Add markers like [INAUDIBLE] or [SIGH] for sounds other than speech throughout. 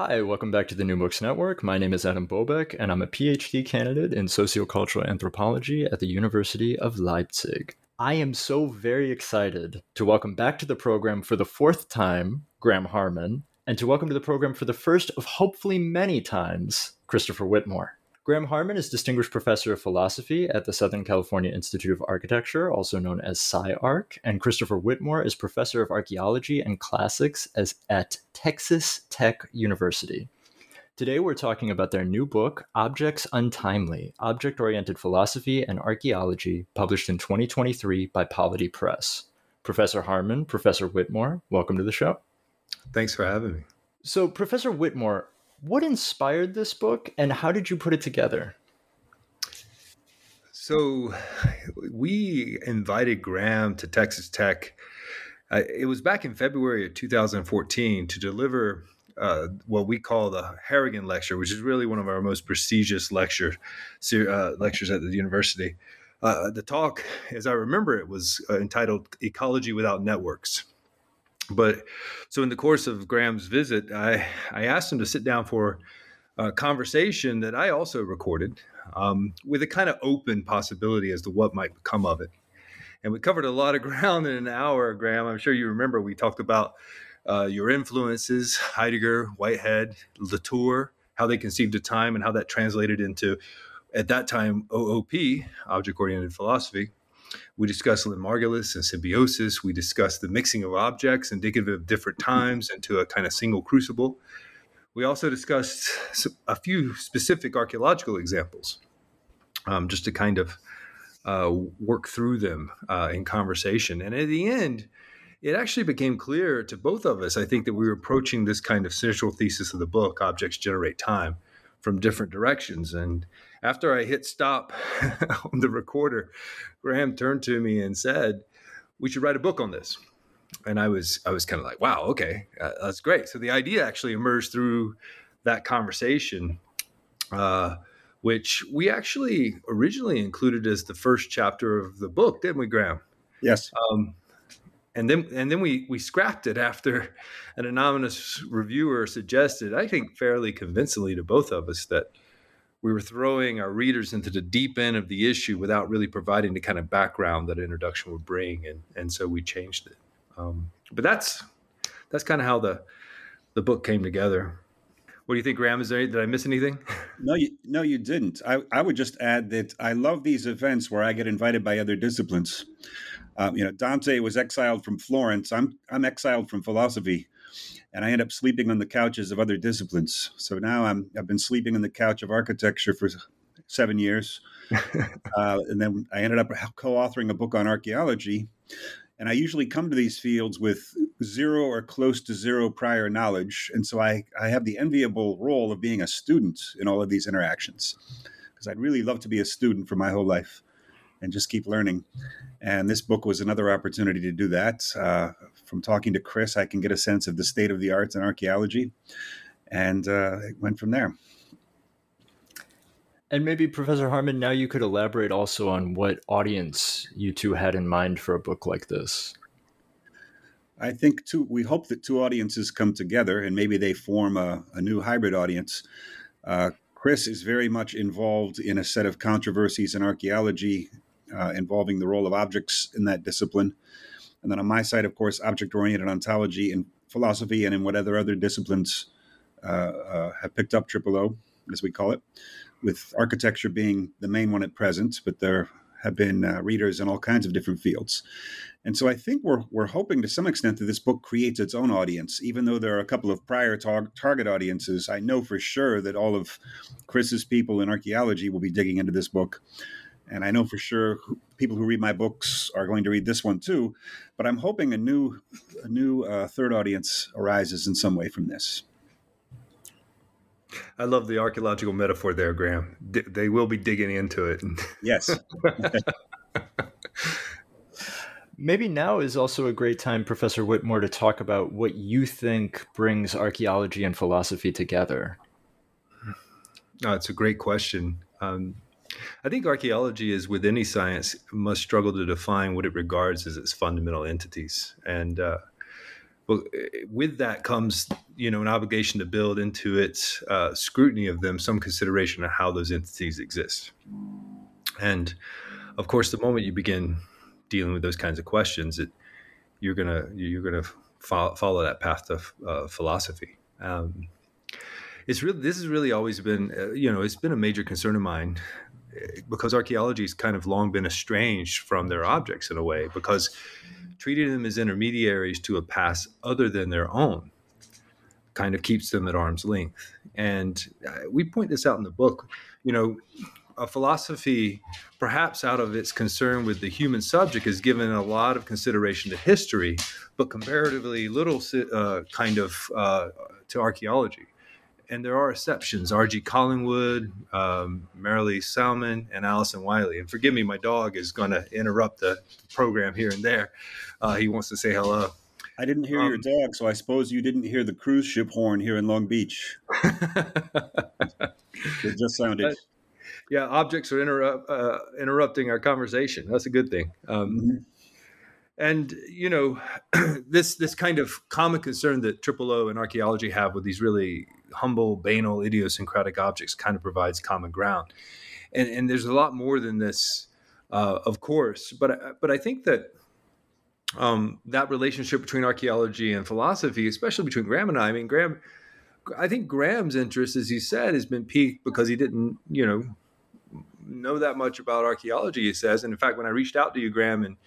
Hi, welcome back to the New Books Network. My name is Adam Bobeck, and I'm a PhD candidate in sociocultural anthropology at the University of Leipzig. I am so very excited to welcome back to the program for the fourth time Graham Harman, and to welcome to the program for the first of hopefully many times Christopher Witmore. Graham Harman is Distinguished Professor of Philosophy at the Southern California Institute of Architecture, also known as SCI-Arc, and Christopher Witmore is Professor of Archaeology and Classics as, at Texas Tech University. Today, we're talking about their new book, Objects Untimely Object Oriented Philosophy and Archaeology, published in 2023 by Polity Press. Professor Harman, Professor Witmore, welcome to the show. Thanks for having me. So, Professor Witmore, what inspired this book and how did you put it together? So, we invited Graham to Texas Tech. Uh, it was back in February of 2014 to deliver uh, what we call the Harrigan Lecture, which is really one of our most prestigious lecture uh, lectures at the university. Uh, the talk, as I remember it, was uh, entitled "Ecology Without Networks." But so in the course of Graham's visit, I, I asked him to sit down for a conversation that I also recorded um, with a kind of open possibility as to what might come of it. And we covered a lot of [LAUGHS] ground in an hour, Graham. I'm sure you remember we talked about uh, your influences, Heidegger, Whitehead, Latour, how they conceived of time and how that translated into, at that time, OOP, object oriented philosophy. We discussed Lynn Margulis and symbiosis. We discussed the mixing of objects indicative of different times into a kind of single crucible. We also discussed a few specific archaeological examples, um, just to kind of uh, work through them uh, in conversation. And at the end, it actually became clear to both of us, I think, that we were approaching this kind of central thesis of the book, Objects Generate Time, from different directions. And after I hit stop [LAUGHS] on the recorder, Graham turned to me and said, "We should write a book on this." And I was I was kind of like, "Wow, okay, uh, that's great." So the idea actually emerged through that conversation, uh, which we actually originally included as the first chapter of the book, didn't we, Graham? Yes. Um, and then and then we we scrapped it after an anonymous reviewer suggested, I think fairly convincingly to both of us that we were throwing our readers into the deep end of the issue without really providing the kind of background that an introduction would bring, and and so we changed it. Um, but that's that's kind of how the the book came together. What do you think, Graham? Is there did I miss anything? [LAUGHS] No, you no, you didn't. I I would just add that I love these events where I get invited by other disciplines. Um, you know, Dante was exiled from Florence. I'm I'm exiled from philosophy and I end up sleeping on the couches of other disciplines. So now I'm I've been sleeping on the couch of architecture for seven years, [LAUGHS] uh, and then I ended up co-authoring a book on archaeology. And I usually come to these fields with zero or close to zero prior knowledge, and so I I have the enviable role of being a student in all of these interactions, because I'd really love to be a student for my whole life and just keep learning. And this book was another opportunity to do that. Uh, from talking to Chris, I can get a sense of the state of the arts and archaeology, and uh, it went from there. And maybe, Professor Harman, now you could elaborate also on what audience you two had in mind for a book like this. I think two, we hope that two audiences come together and maybe they form a, a new hybrid audience. Uh, Chris is very much involved in a set of controversies in archaeology uh, involving the role of objects in that discipline. And then on my side, of course, object oriented ontology in philosophy and in whatever other disciplines uh, uh, have picked up triple O, as we call it, with architecture being the main one at present, but there have been uh, readers in all kinds of different fields. And so I think we're, we're hoping to some extent that this book creates its own audience, even though there are a couple of prior tar- target audiences. I know for sure that all of Chris's people in archaeology will be digging into this book. And I know for sure people who read my books are going to read this one too. But I'm hoping a new, a new uh, third audience arises in some way from this. I love the archaeological metaphor there, Graham. D- they will be digging into it. Yes. [LAUGHS] Maybe now is also a great time, Professor Witmore, to talk about what you think brings archaeology and philosophy together. Oh, it's a great question. Um, I think archaeology is, with any science, must struggle to define what it regards as its fundamental entities. And uh, well, with that comes, you know, an obligation to build into its uh, scrutiny of them some consideration of how those entities exist. And of course, the moment you begin dealing with those kinds of questions, it, you're gonna you're gonna follow, follow that path to uh, philosophy. Um, it's really this has really always been uh, you know it's been a major concern of mine eh, because archaeology has kind of long been estranged from their objects in a way because treating them as intermediaries to a past other than their own kind of keeps them at arm's length and uh, we point this out in the book you know a philosophy, perhaps out of its concern with the human subject, has given a lot of consideration to history, but comparatively little uh, kind of uh, to archaeology. And there are exceptions: R.G. Collingwood, um, Merrilee Salmon, and Alison Wylie. And forgive me, my dog is going to interrupt the program here and there. Uh, he wants to say hello. I didn't hear um, your dog, so I suppose you didn't hear the cruise ship horn here in Long Beach. [LAUGHS] it just sounded yeah, objects are interrupt, uh, interrupting our conversation. That's a good thing. Um, mm-hmm. And you know, [CLEARS THROAT] this this kind of common concern that Triple O and archaeology have with these really humble, banal, idiosyncratic objects kind of provides common ground. And, and there's a lot more than this, uh, of course. But but I think that um, that relationship between archaeology and philosophy, especially between Graham and I. I mean, Graham. I think Graham's interest, as he said, has been piqued because he didn't, you know, know that much about archaeology, he says. And in fact, when I reached out to you, Graham, in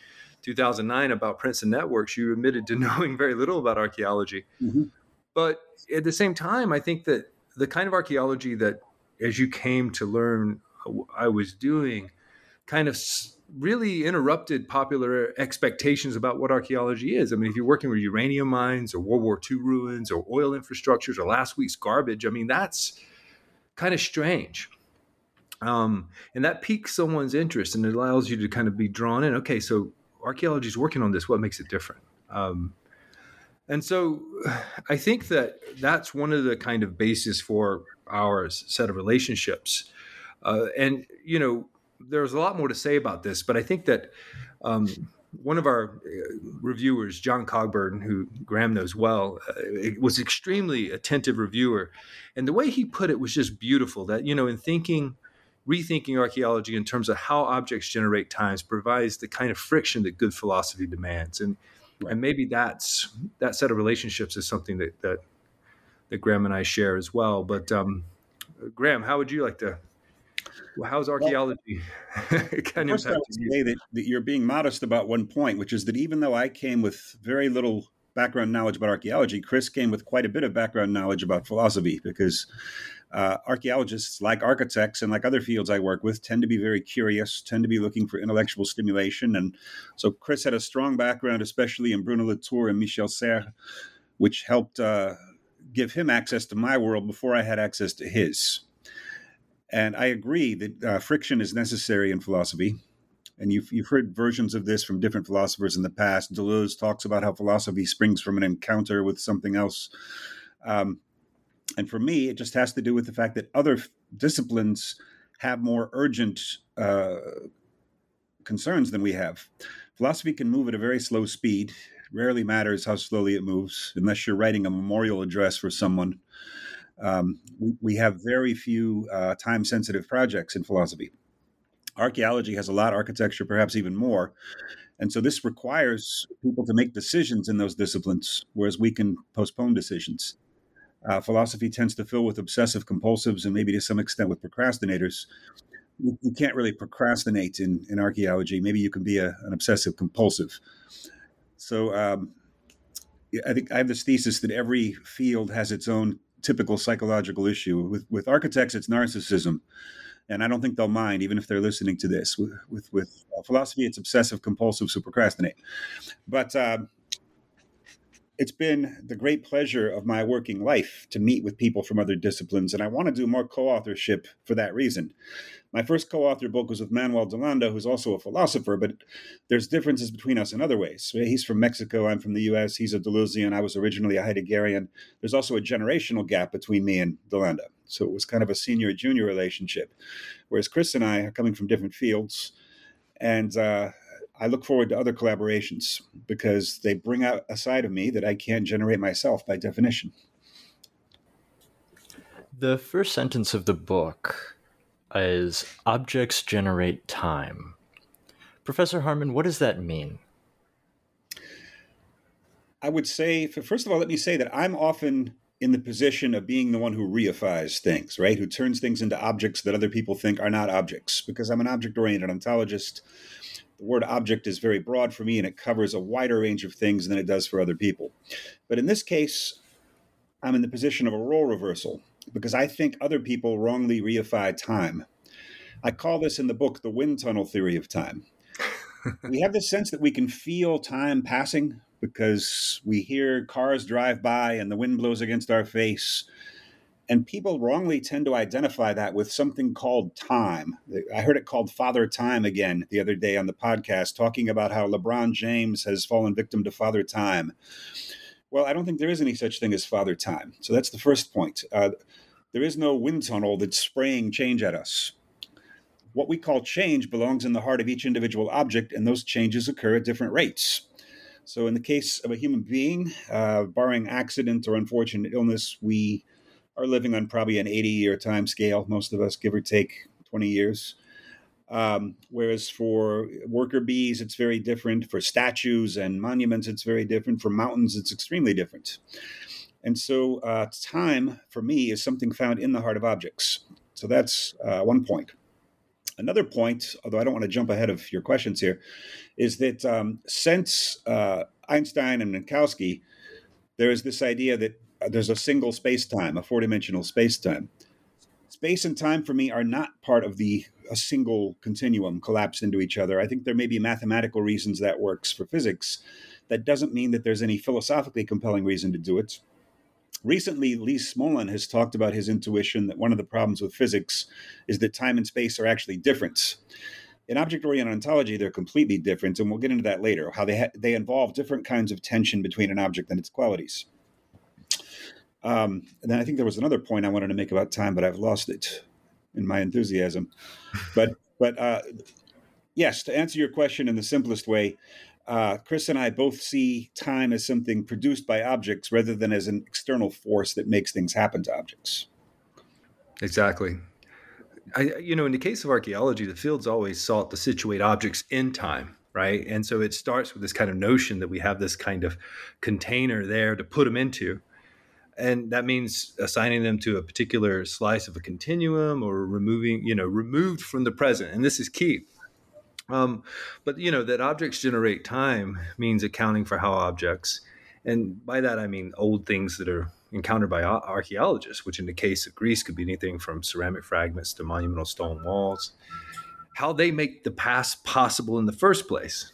2009 about Prince of Networks, you admitted to [LAUGHS] knowing very little about archaeology. Mm-hmm. But at the same time, I think that the kind of archaeology that, as you came to learn, I was doing, kind of really interrupted popular expectations about what archaeology is. I mean, if you're working with uranium mines or World War II ruins or oil infrastructures or last week's garbage, I mean, that's kind of strange. Um, and that piques someone's interest and it allows you to kind of be drawn in. Okay, so archaeology is working on this. What makes it different? Um, and so I think that that's one of the kind of basis for our set of relationships. Uh, and, you know, there's a lot more to say about this, but I think that um, one of our uh, reviewers, Jon Cogburn, who Graham knows well, uh, was extremely attentive reviewer. And the way he put it was just beautiful that, you know, in thinking – rethinking archaeology in terms of how objects generate times provides the kind of friction that good philosophy demands and right. and maybe that's that set of relationships is something that that that Graham and I share as well but um, Graham how would you like to Well, how's archaeology well, [LAUGHS] kind of say that, that you're being modest about one point which is that even though I came with very little background knowledge about archaeology Chris came with quite a bit of background knowledge about philosophy because uh, archaeologists, like architects and like other fields I work with, tend to be very curious, tend to be looking for intellectual stimulation. And so Chris had a strong background, especially in Bruno Latour and Michel Serres, which helped uh, give him access to my world before I had access to his. And I agree that uh, friction is necessary in philosophy. And you've, you've heard versions of this from different philosophers in the past. Deleuze talks about how philosophy springs from an encounter with something else. Um, and for me, it just has to do with the fact that other disciplines have more urgent uh, concerns than we have. Philosophy can move at a very slow speed. Rarely matters how slowly it moves, unless you're writing a memorial address for someone. Um, we, we, have very few uh, time sensitive projects in philosophy. Archaeology has a lot, architecture perhaps even more. And so this requires people to make decisions in those disciplines, whereas we can postpone decisions. Uh, philosophy tends to fill with obsessive compulsives and maybe to some extent with procrastinators. You, can't really procrastinate in, in archaeology. Maybe you can be a, an obsessive compulsive. So um, I think I have this thesis that every field has its own typical psychological issue. With, with architects, it's narcissism. and I don't think they'll mind, even if they're listening to this. With with, with philosophy, it's obsessive compulsive supercrastinate. But uh, it's been the great pleasure of my working life to meet with people from other disciplines, and I want to do more co-authorship for that reason. My first co author book was with Manuel Delanda, who's also a philosopher, but there's differences between us in other ways. He's from Mexico, I'm from the U.S. He's a Deleuzian, I was originally a Heideggerian. There's also a generational gap between me and Delanda, so it was kind of a senior-junior relationship. Whereas Chris and I are coming from different fields, and uh, I look forward to other collaborations because they bring out a side of me that I can't generate myself by definition. The first sentence of the book is objects generate time. Professor Harman, what does that mean? I would say, first of all, let me say that I'm often in the position of being the one who reifies things, right? Who turns things into objects that other people think are not objects, because I'm an object oriented ontologist the word object is very broad for me and it covers a wider range of things than it does for other people. But in this case, I'm in the position of a role reversal because I think other people wrongly reify time. I call this in the book the wind tunnel theory of time. [LAUGHS] we have this sense that we can feel time passing because we hear cars drive by and the wind blows against our face and people wrongly tend to identify that with something called time. I heard it called Father Time again the other day on the podcast, talking about how LeBron James has fallen victim to Father Time. Well, I don't think there is any such thing as Father Time. So that's the first point. Uh, there is no wind tunnel that's spraying change at us. What we call change belongs in the heart of each individual object, and those changes occur at different rates. So, in the case of a human being, uh, barring accident or unfortunate illness, we are living on probably an 80 year time scale, most of us, give or take 20 years. Um, whereas for worker bees, it's very different. For statues and monuments, it's very different. For mountains, it's extremely different. And so, uh, time for me is something found in the heart of objects. So that's uh, one point. Another point, although I don't want to jump ahead of your questions here, is that um, since uh, Einstein and Minkowski, there is this idea that there's a single space time, a four dimensional space time. Space and time for me are not part of the a single continuum collapsed into each other. I think there may be mathematical reasons that works for physics. That doesn't mean that there's any philosophically compelling reason to do it. Recently, Lee Smolin has talked about his intuition that one of the problems with physics is that time and space are actually different. In object-oriented ontology, they're completely different, and we'll get into that later. How they ha- they involve different kinds of tension between an object and its qualities. Um, and then I think there was another point I wanted to make about time, but I've lost it in my enthusiasm. but [LAUGHS] but uh, yes, to answer your question in the simplest way, uh, Chris and I both see time as something produced by objects rather than as an external force that makes things happen to objects. Exactly. I, you know, in the case of archaeology, the field's always sought to situate objects in time, right? And so it starts with this kind of notion that we have this kind of container there to put them into and that means assigning them to a particular slice of a continuum or removing you know removed from the present and this is key. Um, but you know that objects generate time means accounting for how objects and by that i mean old things that are encountered by archaeologists which in the case of greece could be anything from ceramic fragments to monumental stone walls how they make the past possible in the first place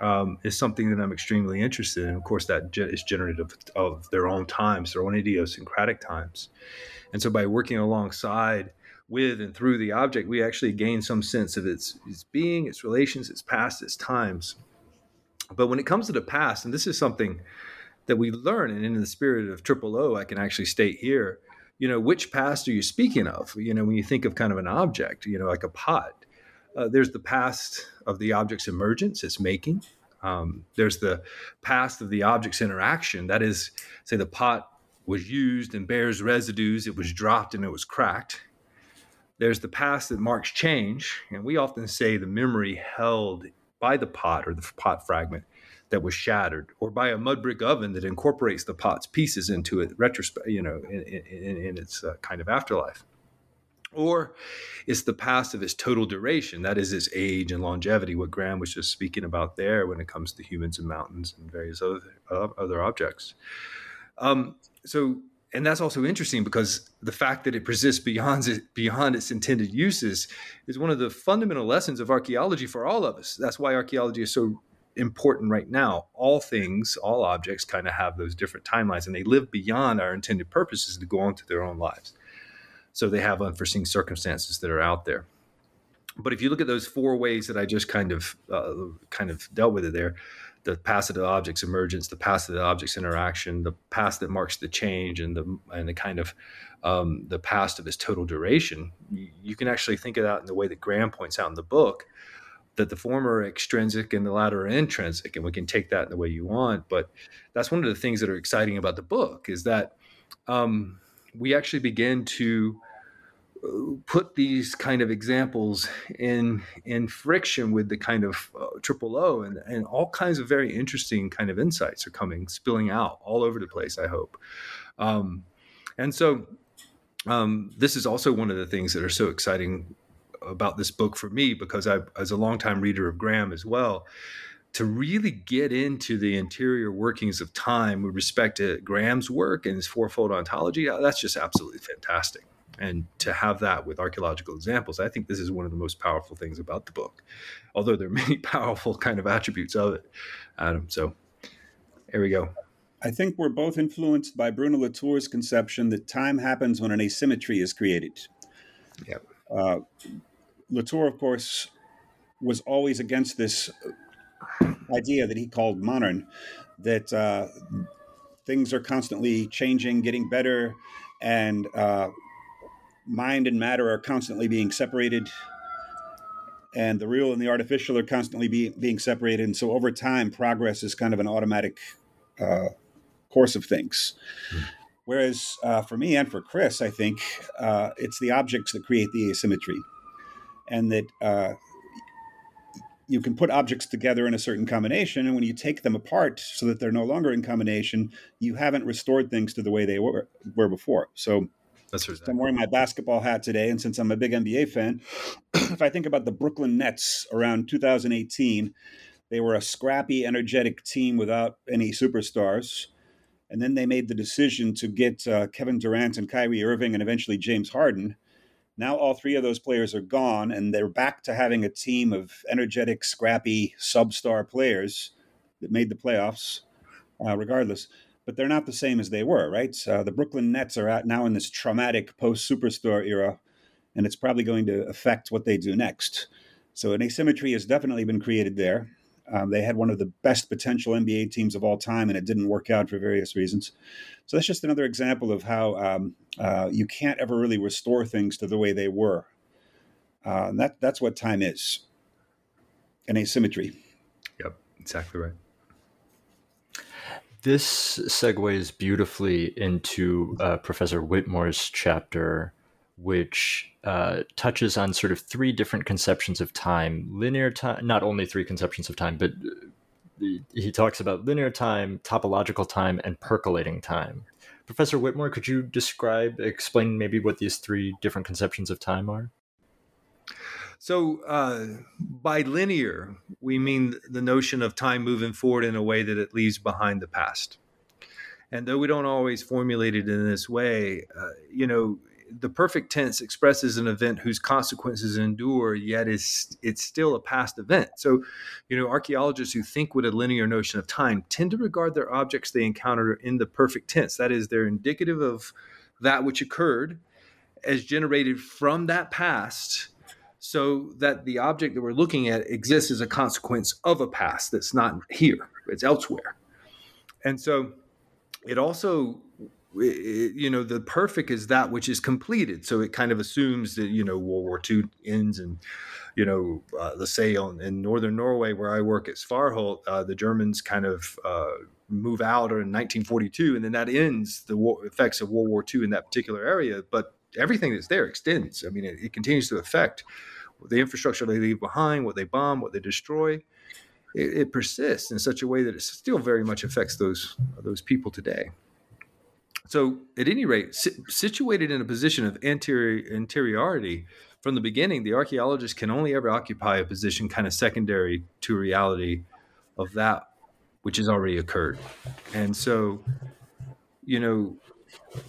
um, is something that I'm extremely interested in. Of course, that ge- is generative of their own times, their own idiosyncratic times. And so, by working alongside with and through the object, we actually gain some sense of its, its being, its relations, its past, its times. But when it comes to the past, and this is something that we learn, and in the spirit of Triple O, I can actually state here, you know, which past are you speaking of? You know, when you think of kind of an object, you know, like a pot, uh, there's the past of the object's emergence, its making. Um, there's the past of the object's interaction. That is, say, the pot was used and bears residues, it was dropped and it was cracked. There's the past that marks change. And we often say the memory held by the pot or the pot fragment that was shattered, or by a mud brick oven that incorporates the pot's pieces into it, retrospect, you know, in, in, in its uh, kind of afterlife or it's the past of its total duration that is its age and longevity what graham was just speaking about there when it comes to humans and mountains and various other uh, other objects um, so and that's also interesting because the fact that it persists beyond it, beyond its intended uses is one of the fundamental lessons of archaeology for all of us. That's why archaeology is so important right now. All things, all objects kind of have those different timelines and they live beyond our intended purposes to go on to their own lives. So they have unforeseen circumstances that are out there. But if you look at those four ways that I just kind of uh, kind of dealt with it there, the past of the object's emergence, the past of the object's interaction, the past that marks the change, and the and the kind of um, the past of its total duration. You, can actually think of that in the way that Graham points out in the book, that the former are extrinsic and the latter are intrinsic, and we can take that in the way you want. But that's one of the things that are exciting about the book is that um, we actually begin to put these kind of examples in in friction with the kind of uh, triple O and, and all kinds of very interesting kind of insights are coming spilling out all over the place I hope. Um, and so um, this is also one of the things that are so exciting about this book for me because I as a longtime reader of Graham as well to really get into the interior workings of time with respect to Graham's work and his fourfold ontology that's just absolutely fantastic. And to have that with archaeological examples i think this is one of the most powerful things about the book although there are [LAUGHS] many powerful kind of attributes of it adam. So here we go. I think we're both influenced by bruno latour's conception that time happens when an asymmetry is created. Yeah uh, latour of course was always against this idea that he called modern that uh, things are constantly changing getting better and uh, mind and matter are constantly being separated and the real and the artificial are constantly be, being separated and so over time progress is kind of an automatic uh, course of things mm. whereas uh, for me and for chris i think uh, it's the objects that create the asymmetry and that uh, you can put objects together in a certain combination and when you take them apart so that they're no longer in combination you haven't restored things to the way they were, were before so that's right. I'm wearing my basketball hat today, and since I'm a big NBA fan, [CLEARS THROAT] if I think about the Brooklyn Nets around 2018, they were a scrappy, energetic team without any superstars. And then they made the decision to get uh, Kevin Durant and Kyrie Irving and eventually James Harden. Now all three of those players are gone, and they're back to having a team of energetic, scrappy, substar players that made the playoffs, uh, regardless but they're not the same as they were, right? Uh, the Brooklyn Nets are at now in this traumatic post superstar era, and it's probably going to affect what they do next. So an asymmetry has definitely been created there. Um, they had one of the best potential NBA teams of all time, and it didn't work out for various reasons. So that's just another example of how um, uh, you can't ever really restore things to the way they were. Uh, and that that's what time is, an asymmetry. Yep, exactly right. This segues beautifully into uh, Professor Witmore's chapter, which uh, touches on sort of three different conceptions of time linear time, not only three conceptions of time, but uh, he talks about linear time, topological time, and percolating time. Professor Witmore, could you describe, explain maybe what these three different conceptions of time are? So, uh, by linear, we mean the notion of time moving forward in a way that it leaves behind the past. And though we don't always formulate it in this way, uh, you know, the perfect tense expresses an event whose consequences endure, yet is it's still a past event. So, you know, archaeologists who think with a linear notion of time tend to regard their objects they encounter in the perfect tense. That is, they're indicative of that which occurred as generated from that past so that the object that we're looking at exists as a consequence of a past that's not here, it's elsewhere. And so it also it, you know the perfect is that which is completed. So it kind of assumes that you know world war ii ends and you know uh, let's say on, in northern norway where i work at svarholt uh, the germans kind of uh, move out in 1942 and then that ends the war, effects of world war ii in that particular area but everything that's there extends. I mean it, it continues to affect the infrastructure they leave behind, what they bomb, what they destroy, it, it persists in such a way that it still very much affects those those people today. So, at any rate, situated in a position of anterior, interiority from the beginning, the archaeologist can only ever occupy a position kind of secondary to reality of that which has already occurred. And so, you know,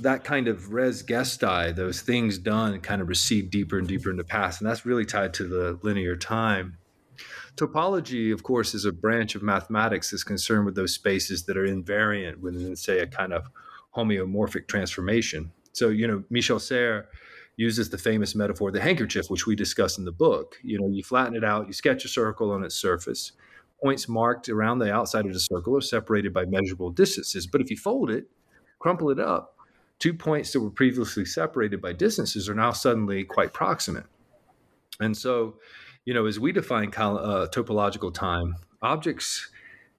that kind of res gestae, those things done, kind of recede deeper and deeper into past, and that's really tied to the linear time. Topology, of course, is a branch of mathematics that's concerned with those spaces that are invariant within, say, a kind of homeomorphic transformation. So, you know, Michel Serres uses the famous metaphor, the handkerchief, which we discuss in the book. You know, you flatten it out, you sketch a circle on its surface. Points marked around the outside of the circle are separated by measurable distances. But if you fold it, crumple it up, two points that were previously separated by distances are now suddenly quite proximate. And so, you know, as we define uh, topological time, objects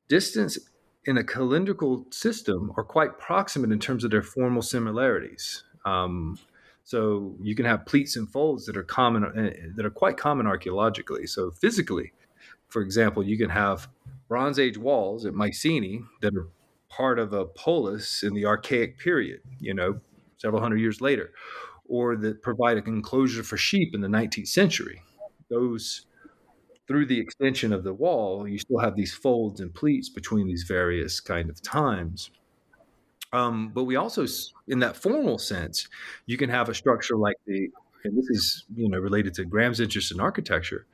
distance in a calendrical system are quite proximate in terms of their formal similarities. Um, so you can have pleats and folds that are common uh, that are quite common archaeologically. So physically, for example, you can have Bronze Age walls at Mycenae that are part of a polis in the Archaic period. You know, several hundred years later, or that provide an enclosure for sheep in the 19th century those through the extension of the wall, you still have these folds and pleats between these various kind of times. Um, but we also, in that formal sense, you can have a structure like the, and this is you know related to Graham's interest in architecture,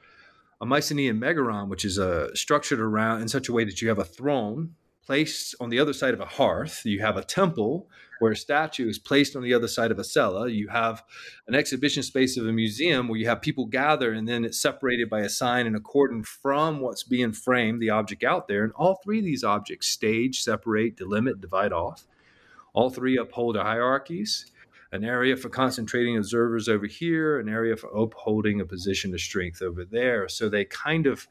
a Mycenaean megaron, which is uh, structured around in such a way that you have a throne placed on the other side of a hearth. You have a temple where a statue is placed on the other side of a cella. You have an exhibition space of a museum where you have people gather and then it's separated by a sign and a cordon from what's being framed, the object out there. And all three of these objects stage, separate, delimit, divide off. All three uphold hierarchies. An area for concentrating observers over here, an area for upholding a position of strength over there. So they kind of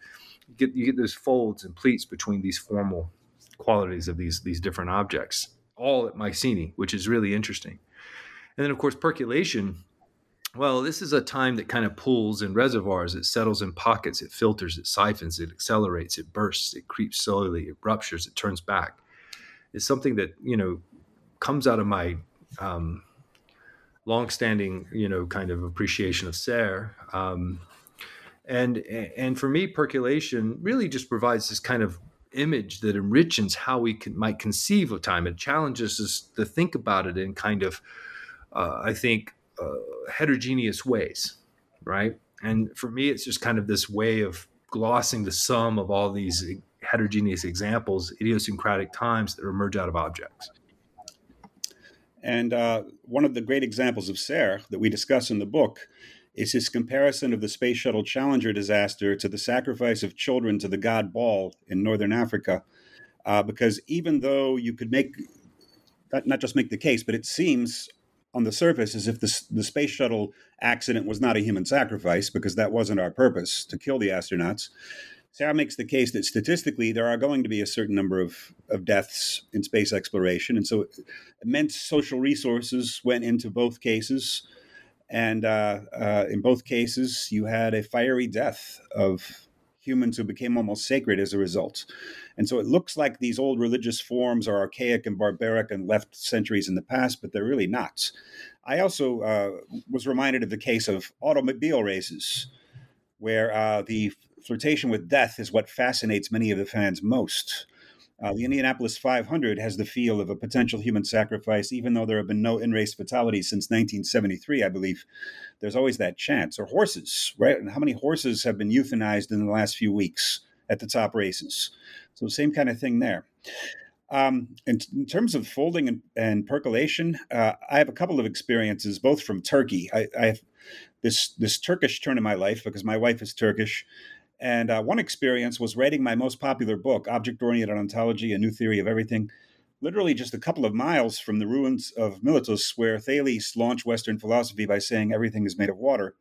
get you get those folds and pleats between these formal qualities of these these different objects, all at Mycenae, which is really interesting. And then, of course, percolation. Well, this is a time that kind of pools in reservoirs. It settles in pockets. It filters. It siphons. It accelerates. It bursts. It creeps slowly. It ruptures. It turns back. It's something that you know comes out of my um, longstanding, you know, kind of appreciation of Serres. Um, and and for me, percolation really just provides this kind of image that enriches how we can, might conceive of time. It challenges us to think about it in kind of, uh, I think, uh, heterogeneous ways, right? And for me, it's just kind of this way of glossing the sum of all these heterogeneous examples, idiosyncratic times that emerge out of objects. And uh, one of the great examples of Serres that we discuss in the book is his comparison of the Space Shuttle Challenger disaster to the sacrifice of children to the god Baal in northern Africa. Uh, because even though you could make, not just make the case, but it seems on the surface as if the, the space shuttle accident was not a human sacrifice, because that wasn't our purpose to kill the astronauts. Serres makes the case that statistically there are going to be a certain number of, of deaths in space exploration. And so immense social resources went into both cases. And uh, uh, in both cases, you had a fiery death of humans who became almost sacred as a result. And so it looks like these old religious forms are archaic and barbaric and left centuries in the past, but they're really not. I also uh, was reminded of the case of automobile races, where uh, the flirtation with death is what fascinates many of the fans most. Uh, the Indianapolis 500 has the feel of a potential human sacrifice, even though there have been no in race fatalities since 1973, I believe. There's always that chance. Or horses, right? And how many horses have been euthanized in the last few weeks at the top races? So, same kind of thing there. Um, in, in, terms of folding and, and percolation, uh, I have a couple of experiences, both from Turkey. I, I, have this this Turkish turn in my life because my wife is Turkish, and uh, one experience was writing my most popular book, Object Oriented Ontology A New Theory of Everything, literally just a couple of miles from the ruins of Miletus, where Thales launched Western philosophy by saying everything is made of water.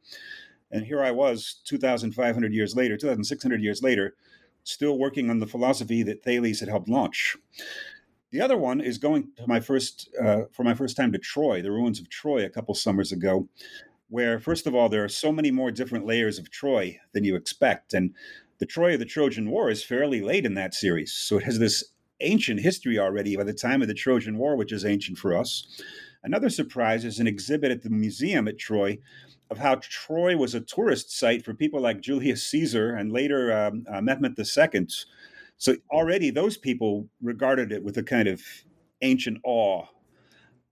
And here I was, 2,500 years later, 2,600 years later, still working on the philosophy that Thales had helped launch. The other one is going to my first, uh, for my first time to Troy, the ruins of Troy, a couple summers ago, where, first of all, there are so many more different layers of Troy than you expect. And the Troy of the Trojan War is fairly late in that series. So it has this ancient history already by the time of the Trojan War, which is ancient for us. Another surprise is an exhibit at the museum at Troy of how Troy was a tourist site for people like Julius Caesar and later um, uh, Mehmet II. So already those people regarded it with a kind of ancient awe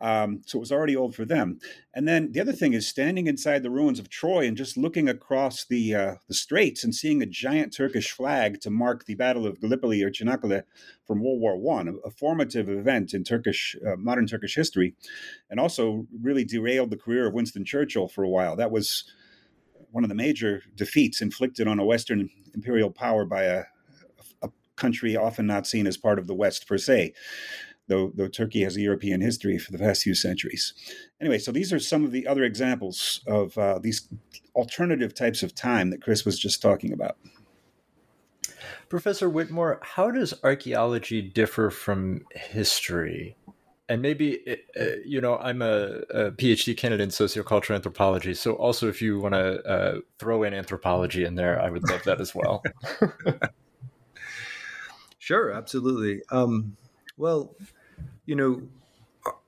Um, so it was already old for them. And then the other thing is standing inside the ruins of Troy and just looking across the uh, the straits and seeing a giant Turkish flag to mark the Battle of Gallipoli or Çanakkale from World War One, a, a, formative event in Turkish uh, modern Turkish history, and also really derailed the career of Winston Churchill for a while. That was one of the major defeats inflicted on a Western imperial power by a, a country often not seen as part of the West per se though, though Turkey has a European history for the past few centuries. Anyway, so these are some of the other examples of uh, these alternative types of time that Chris was just talking about. Professor Witmore, how does archaeology differ from history? And maybe, uh, you know, I'm a, a, PhD candidate in sociocultural anthropology. So, also, if you want to uh, throw in anthropology in there, I would love that as well. [LAUGHS] sure, absolutely. Um, well, you know,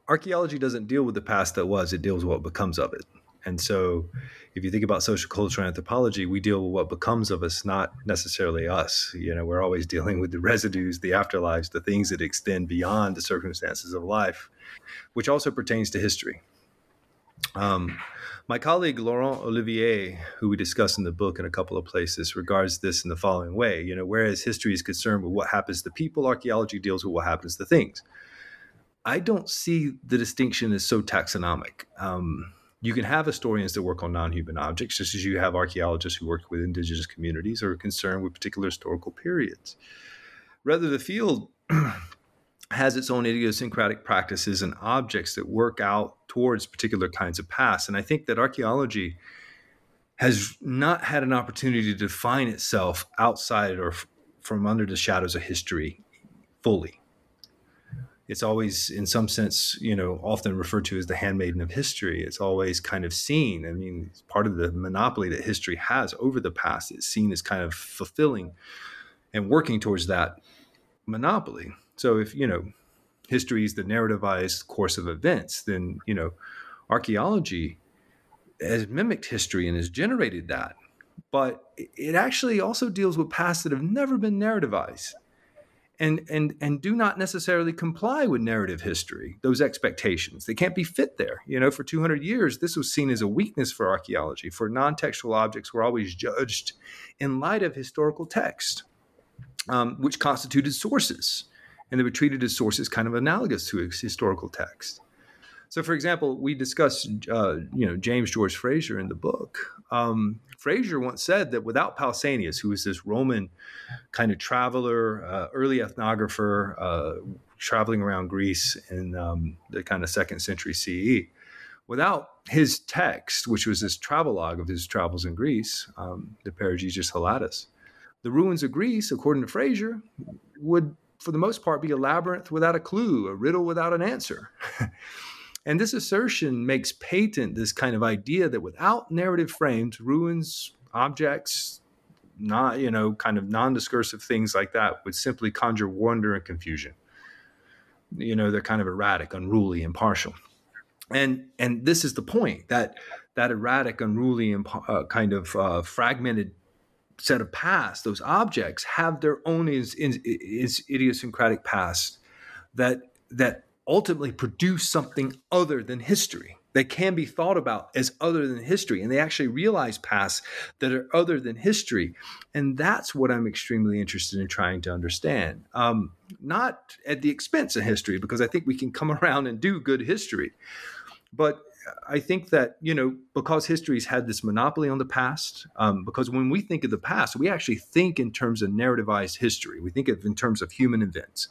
archaeology doesn't deal with the past that was, it deals with what becomes of it. And so, if you think about social cultural anthropology, we deal with what becomes of us, not necessarily us. You know, we're always [LAUGHS] dealing with the residues, the afterlives, the things that extend beyond the circumstances of life, which also pertains to history. Um, my colleague Laurent Olivier, who we discuss in the book in a couple of places, regards this in the following way. You know, whereas history is concerned with what happens to people, archaeology deals with what happens to things. I don't see the distinction as so taxonomic. Um, you can have historians that work on non-human objects, just as you have archaeologists who work with indigenous communities or are concerned with particular historical periods. Rather, the field [CLEARS THROAT] has its own idiosyncratic practices and objects that work out towards particular kinds of past. And I think that archaeology has not had an opportunity to define itself outside or f- from under the shadows of history fully it's always in some sense you know often referred to as the handmaiden of history. It's always kind of seen i mean it's part of the monopoly that history has over the past. It's seen as kind of fulfilling and working towards that monopoly. So if you know history is the narrativized course of events then you know archaeology has mimicked history and has generated that. But it actually also deals with pasts that have never been narrativized and and and do not necessarily comply with narrative history those expectations. They can't be fit there. You know for 200 years this was seen as a weakness for archaeology for non-textual objects were always judged in light of historical text um, which constituted sources and they were treated as sources kind of analogous to historical text so for example we discuss uh, you know james george frazer in the book um, Frazer once said that without Pausanias, who was this Roman kind of traveler, uh, early ethnographer, uh, traveling around Greece in um, the kind of second century CE, without his text, which was this travelogue of his travels in Greece, um, the Periegesis Hellados, the ruins of Greece, according to Frazer, would for the most part be a labyrinth without a clue, a riddle without an answer. [LAUGHS] And this assertion makes patent this kind of idea that without narrative frames, ruins, objects, not, you know, kind of non discursive things like that would simply conjure wonder and confusion. You know, they're kind of erratic, unruly, impartial. And and this is the point that that erratic, unruly, and uh, kind of uh, fragmented set of past, those objects have their own is, is, is idiosyncratic past that that ultimately produce something other than history that can be thought about as other than history and they actually realize paths that are other than history and that's what i'm extremely interested in trying to understand um, not at the expense of history because i think we can come [LAUGHS] around and do good history but I think that you know because history's had this monopoly on the past. Um, because when we think of the past, we actually think in terms of narrativized history. We think of in terms of human events.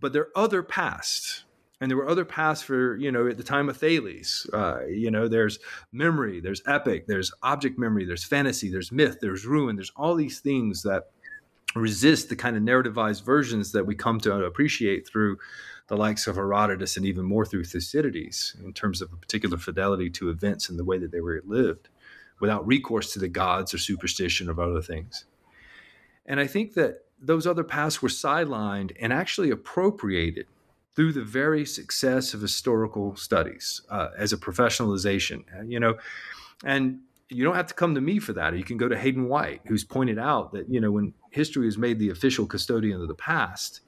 But there are other pasts, and there were other pasts for you know at the time of Thales. Uh, you know, there's memory, there's epic, there's object memory, there's fantasy, there's myth, there's ruin, there's all these things that resist the kind of narrativized versions that we come to appreciate through the likes of Herodotus and even more through Thucydides in terms of a particular fidelity to events and the way that they were lived without recourse to the gods or superstition or other things. And I think that those other paths were sidelined and actually appropriated through the very success of historical studies uh, as a professionalization. Uh, you know, and you don't have to come to me for that. You can go to Hayden White, who's pointed out that you know when history is made the official custodian of the past,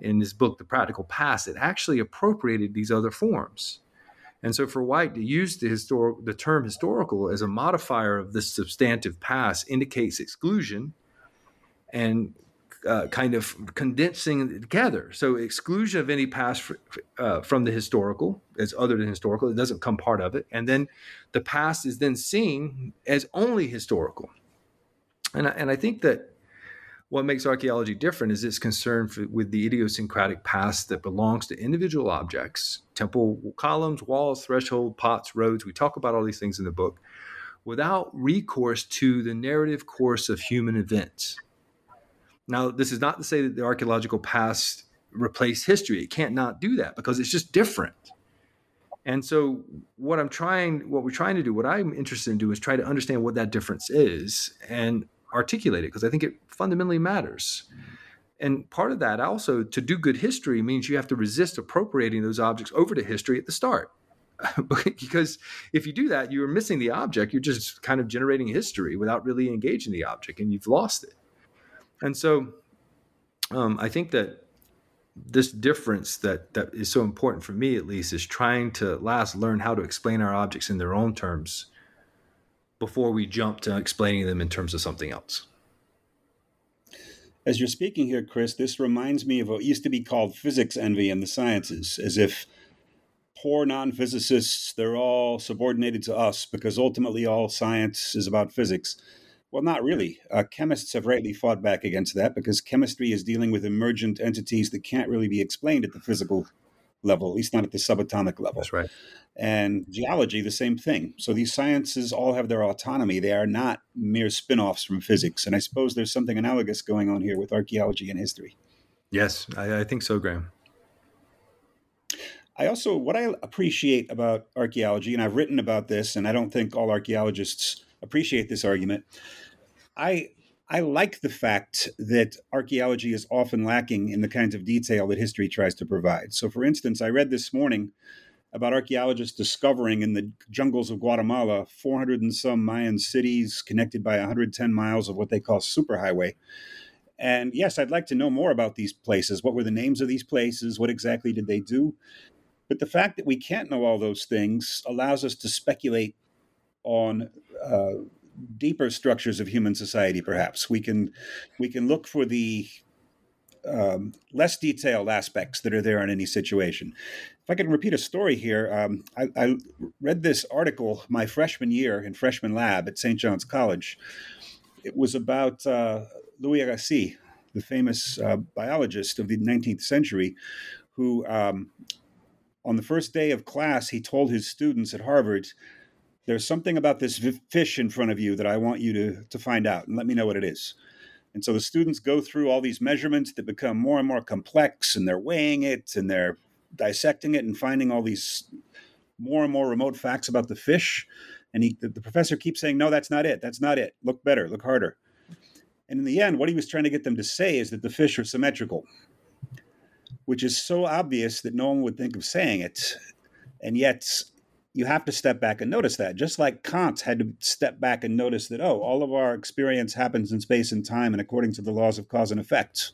in his book, The Practical Past, it actually appropriated these other forms. And so for White to use the, histor- the term historical as a modifier of this substantive past indicates exclusion and uh, kind of condensing together. So exclusion of any past for, uh, from the historical as other than historical, it doesn't come part of it. And then the past is then seen as only historical. And I, and I think that what makes archaeology different is its concern for, with the idiosyncratic past that belongs to individual objects, temple columns, walls, threshold, pots, roads. We talk about all these things in the book without recourse to the narrative course of human events. Now, this is not to say that the archaeological past replaced history. It can't not do that because it's just different. And so what I'm trying what we're trying to do, what I'm interested in doing is try to understand what that difference is and articulate it because I think it fundamentally matters. And part of that also to do good history means you have to resist appropriating those objects over to history at the start. [LAUGHS] because if you do that, you're missing the object. You're just kind of generating history without really engaging the object, and you've lost it. And so, um, I think that this difference that that is so important for me, at least, is trying to last learn how to explain our objects in their own terms before we jump to explaining them in terms of something else. As you're speaking here, Chris, this reminds me of what used to be called physics envy in the sciences, as if poor non physicists, they're all subordinated to us because ultimately all science is about physics. Well, not really. Uh, chemists have rightly fought back against that because chemistry is dealing with emergent entities that can't really be explained at the physical level, at least not at the subatomic level. That's right. And geology the same thing. So these sciences all have their autonomy. They are not mere spin-offs from physics. And i suppose there's something analogous going on here with archaeology and history. Yes i, I think so graham. I also what i appreciate about archaeology and i've written about this and i don't think all archaeologists appreciate this argument i I like the fact that archaeology is often lacking in the kinds of detail that history tries to provide. So, for instance, I read this morning about archaeologists discovering in the jungles of Guatemala 400 and some Mayan cities connected by 110 miles of what they call superhighway. And yes, I'd like to know more about these places. What were the names of these places? What exactly did they do? But the fact that we can't know all those things allows us to speculate on uh, deeper structures of human society. Perhaps we can we can look for the um, less detailed aspects that are there in any situation. If I can repeat a story here, um, I, I, read this article my freshman year in freshman lab at St. John's College. It was about uh, Louis Agassiz, the famous uh, biologist of the 19th century, who, um, on the first day of class, he told his students at Harvard, "There's something about this fish in front of you that I want you to to find out, and let me know what it is." And so the students go through all these measurements that become more and more complex, and they're weighing it and they're dissecting it and finding all these more and more remote facts about the fish. And he, the, the professor keeps saying, No, that's not it. That's not it. Look better, look harder. And in the end, what he was trying to get them to say is that the fish are symmetrical, which is so obvious that no one would think of saying it. And yet, you have to step back and notice that. Just like Kant had to step back and notice that, oh, all of our experience happens in space and time and according to the laws of cause and effect.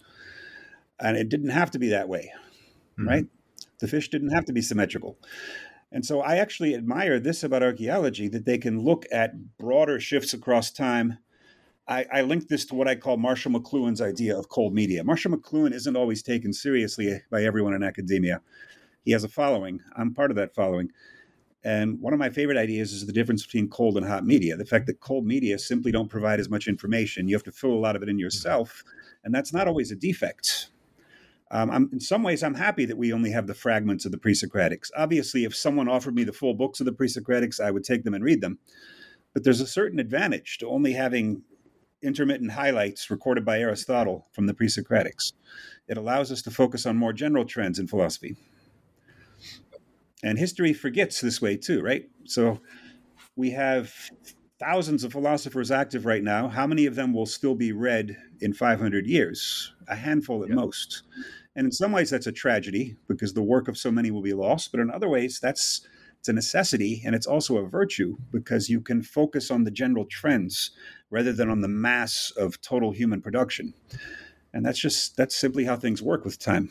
And it didn't have to be that way, mm-hmm. right? The fish didn't have to be symmetrical. And so I actually admire this about archaeology that they can look at broader shifts across time. I, I link this to what I call Marshall McLuhan's idea of cold media. Marshall McLuhan isn't always taken seriously by everyone in academia. He has a following. I'm part of that following. And one of my favorite ideas is the difference between cold and hot media. The fact that cold media simply don't provide as much information. You have to fill a lot of it in yourself. And that's not always a defect. Um, in some ways, I'm happy that we only have the fragments of the pre Socratics. Obviously, if someone offered me the full books of the pre Socratics, I would take them and read them. But there's a certain advantage to only having intermittent highlights recorded by Aristotle from the pre Socratics. It allows us to focus on more general trends in philosophy. And history forgets this way too, right? So we have thousands of philosophers active right now. How many of them will still be read in 500 years? A handful at yep. most. And in some ways, that's a tragedy because the work of so many will be lost. But in other ways, that's it's a necessity and it's also a virtue because you can focus on the general trends rather than on the mass of total human production. And that's just that's simply how things work with time.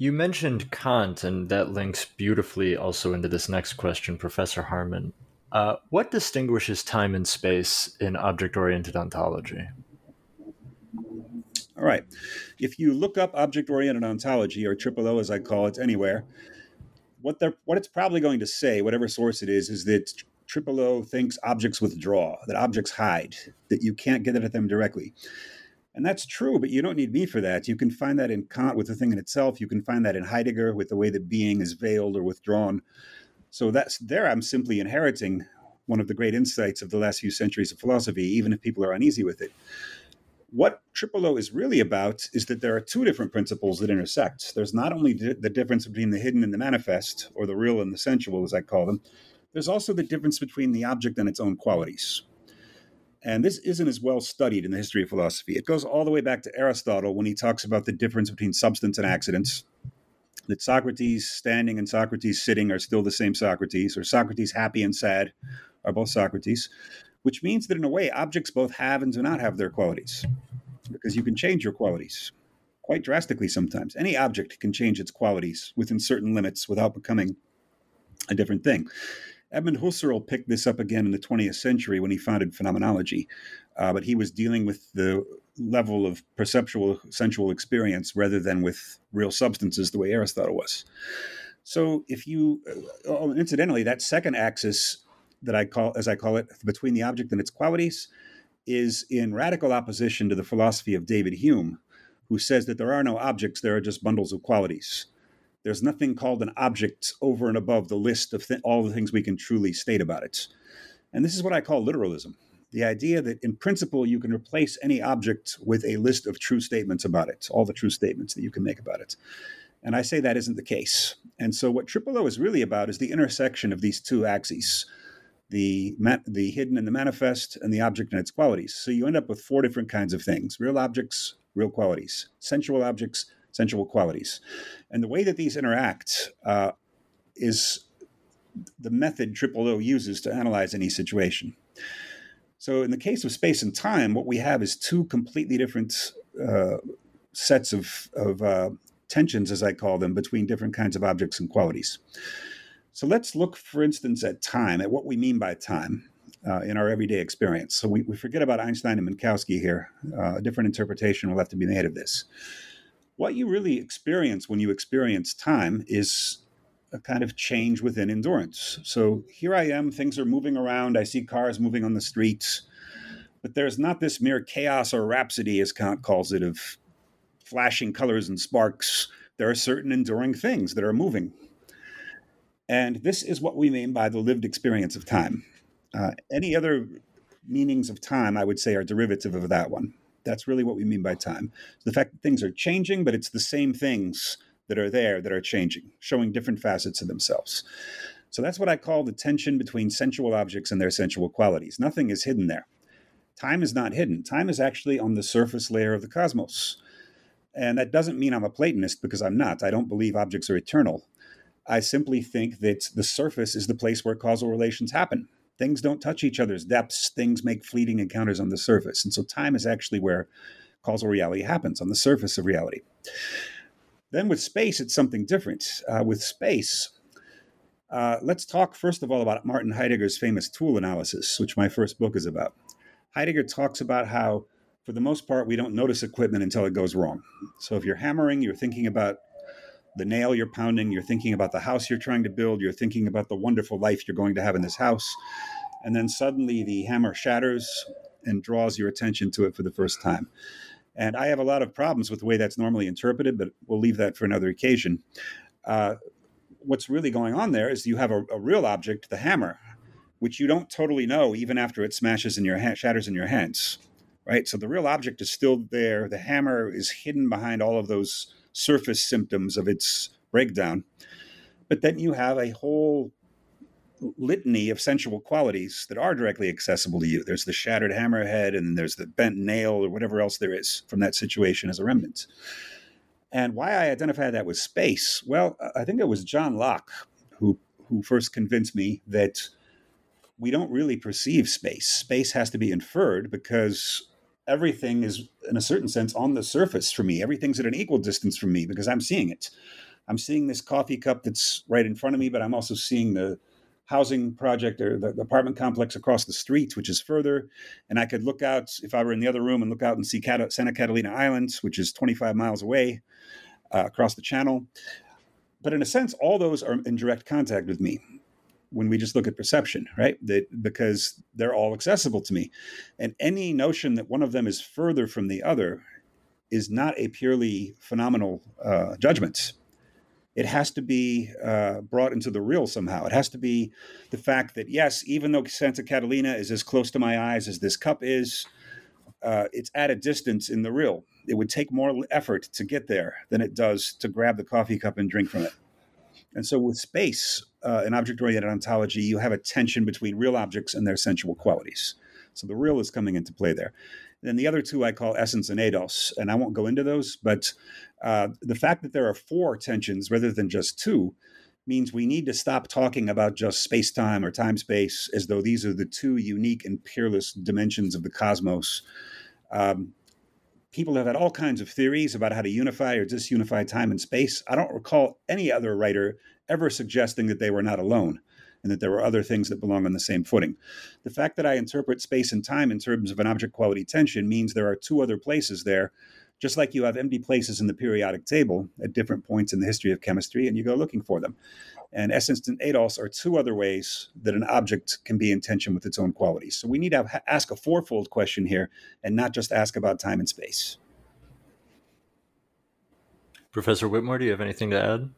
You mentioned Kant, and that links beautifully also into this next question, Professor Harman. Uh, what distinguishes time and space in object oriented ontology? All right. If you look up object oriented ontology, or triple O as I call it, anywhere, what, they're, what it's probably going to say, whatever source it is, is that triple O thinks objects withdraw, that objects hide, that you can't get at them directly. And that's true, but you don't need me for that. You can find that in Kant with the thing in itself. You can find that in Heidegger with the way that being is veiled or withdrawn. So that's there. I'm simply inheriting one of the great insights of the last few centuries of philosophy, even if people are uneasy with it. What Triple O is really about is that there are two different principles that intersect. There's not only the difference between the hidden and the manifest, or the real and the sensual, as I call them, there's also the difference between the object and its own qualities. And this isn't as well studied in the history of philosophy. It goes all the way back to Aristotle when he talks about the difference between substance and accidents. That Socrates standing and Socrates sitting are still the same Socrates, or Socrates happy and sad are both Socrates, which means that in a way, objects both have and do not have their qualities, because you can change your qualities quite drastically sometimes. Any object can change its qualities within certain limits without becoming a different thing. Edmund Husserl picked this up again in the 20th century when he founded phenomenology, uh, but he was dealing with the level of perceptual sensual experience rather than with real substances the way Aristotle was. So if you, uh, oh, incidentally, that second axis that I call, as I call it, between the object and its qualities, is in radical opposition to the philosophy of David Hume, who says that there are no objects, there are just bundles of qualities. There's nothing called an object over and above the list of th- all the things we can truly state about it. And this is what I call literalism the idea that in principle you can replace any object with a list of true statements about it, all the true statements that you can make about it. And I say that isn't the case. And so what Triple O is really about is the intersection of these two axes. The, the hidden and the manifest, and the object and its qualities. So you end up with four different kinds of things real objects, real qualities, sensual objects, sensual qualities. And the way that these interact uh, is the method Triple O uses to analyze any situation. So, in the case of space and time, what we have is two completely different uh, sets of, of uh, tensions, as I call them, between different kinds of objects and qualities. So, let's look, for instance, at time, at what we mean by time. Uh, in our everyday experience. So we, we forget about Einstein and Minkowski here. Uh, a different interpretation will have to be made of this what you really experience when you experience time is a kind of change within endurance. So here I am, things are moving around, I see cars moving on the streets, but there's not this mere chaos or rhapsody, as Kant calls it, of flashing colors and sparks. There are certain enduring things that are moving. And this is what we mean by the lived experience of time. Uh, any other meanings of time, I would say, are derivative of that one. That's really what we mean by time. The fact that things are changing, but it's the same things that are there that are changing, showing different facets of themselves. So that's what I call the tension between sensual objects and their sensual qualities. Nothing is hidden there. Time is not hidden. Time is actually on the surface layer of the cosmos. And that doesn't mean I'm a Platonist because I'm not. I don't believe objects are eternal. I simply think that the surface is the place where causal relations happen things don't touch each other's depths. Things make fleeting encounters on the surface. And so time is actually where causal reality happens, on the surface of reality. Then with space, it's something different. Uh, with space, uh, let's talk first of all about Martin Heidegger's famous tool analysis, which my first book is about. Heidegger talks about how, for the most part, we don't notice equipment until it goes wrong. So if you're hammering, you're thinking about the nail you're pounding, you're thinking about the house you're trying to build, you're thinking about the wonderful life you're going to have in this house. And then suddenly the hammer shatters and draws your attention to it for the first time. And I have a lot of problems with the way that's normally interpreted, but we'll leave that for another occasion. Uh, what's really going on there is you have a, a, real object, the hammer, which you don't totally know even after it smashes in your ha- shatters in your hands, right? So the real object is still there. The hammer is hidden behind all of those surface symptoms of its breakdown. But then you have a whole litany of sensual qualities that are directly accessible to you. There's the shattered hammerhead, and there's the bent nail, or whatever else there is from that situation as a remnant. And why I identify that with space? Well, I think it was John Locke who who first convinced me that we don't really perceive space. Space has to be inferred because everything is, in a certain sense, on the surface for me. Everything's at an equal distance from me because I'm seeing it. I'm seeing this coffee cup that's right in front of me, but I'm also seeing the housing project or the, apartment complex across the street, which is further. And I could look out if I were in the other room and look out and see Cat- Santa Catalina Islands, which is 25 miles away uh, across the channel. But in a sense, all those are in direct contact with me when we just look at perception, right? That because they're all accessible to me. And any notion that one of them is further from the other is not a purely phenomenal uh, judgment it has to be uh, brought into the real somehow. It has to be the fact that, yes, even though Santa Catalina is as close to my eyes as this cup is, uh, it's at a distance in the real. It would take more effort to get there than it does to grab the coffee cup and drink from it. And so, with space, uh, in object oriented ontology, you have a tension between real objects and their sensual qualities. So, the real is coming into play there. Then the other two I call essence and eidos, and I won't go into those, but uh, the fact that there are four tensions rather than just two means we need to stop talking about just space time or time space as though these are the two unique and peerless dimensions of the cosmos. Um, people have had all kinds of theories about how to unify or disunify time and space. I don't recall any other writer ever suggesting that they were not alone and that there were other things that belong on the same footing. The fact that I interpret space and time in terms of an object quality tension means there are two other places there, just like you have empty places in the periodic table at different points in the history of chemistry, and you go looking for them. And essence and eidos are two other ways that an object can be in tension with its own qualities. So we need to ask a fourfold question here and not just ask about time and space. Professor Witmore, do you have anything to add?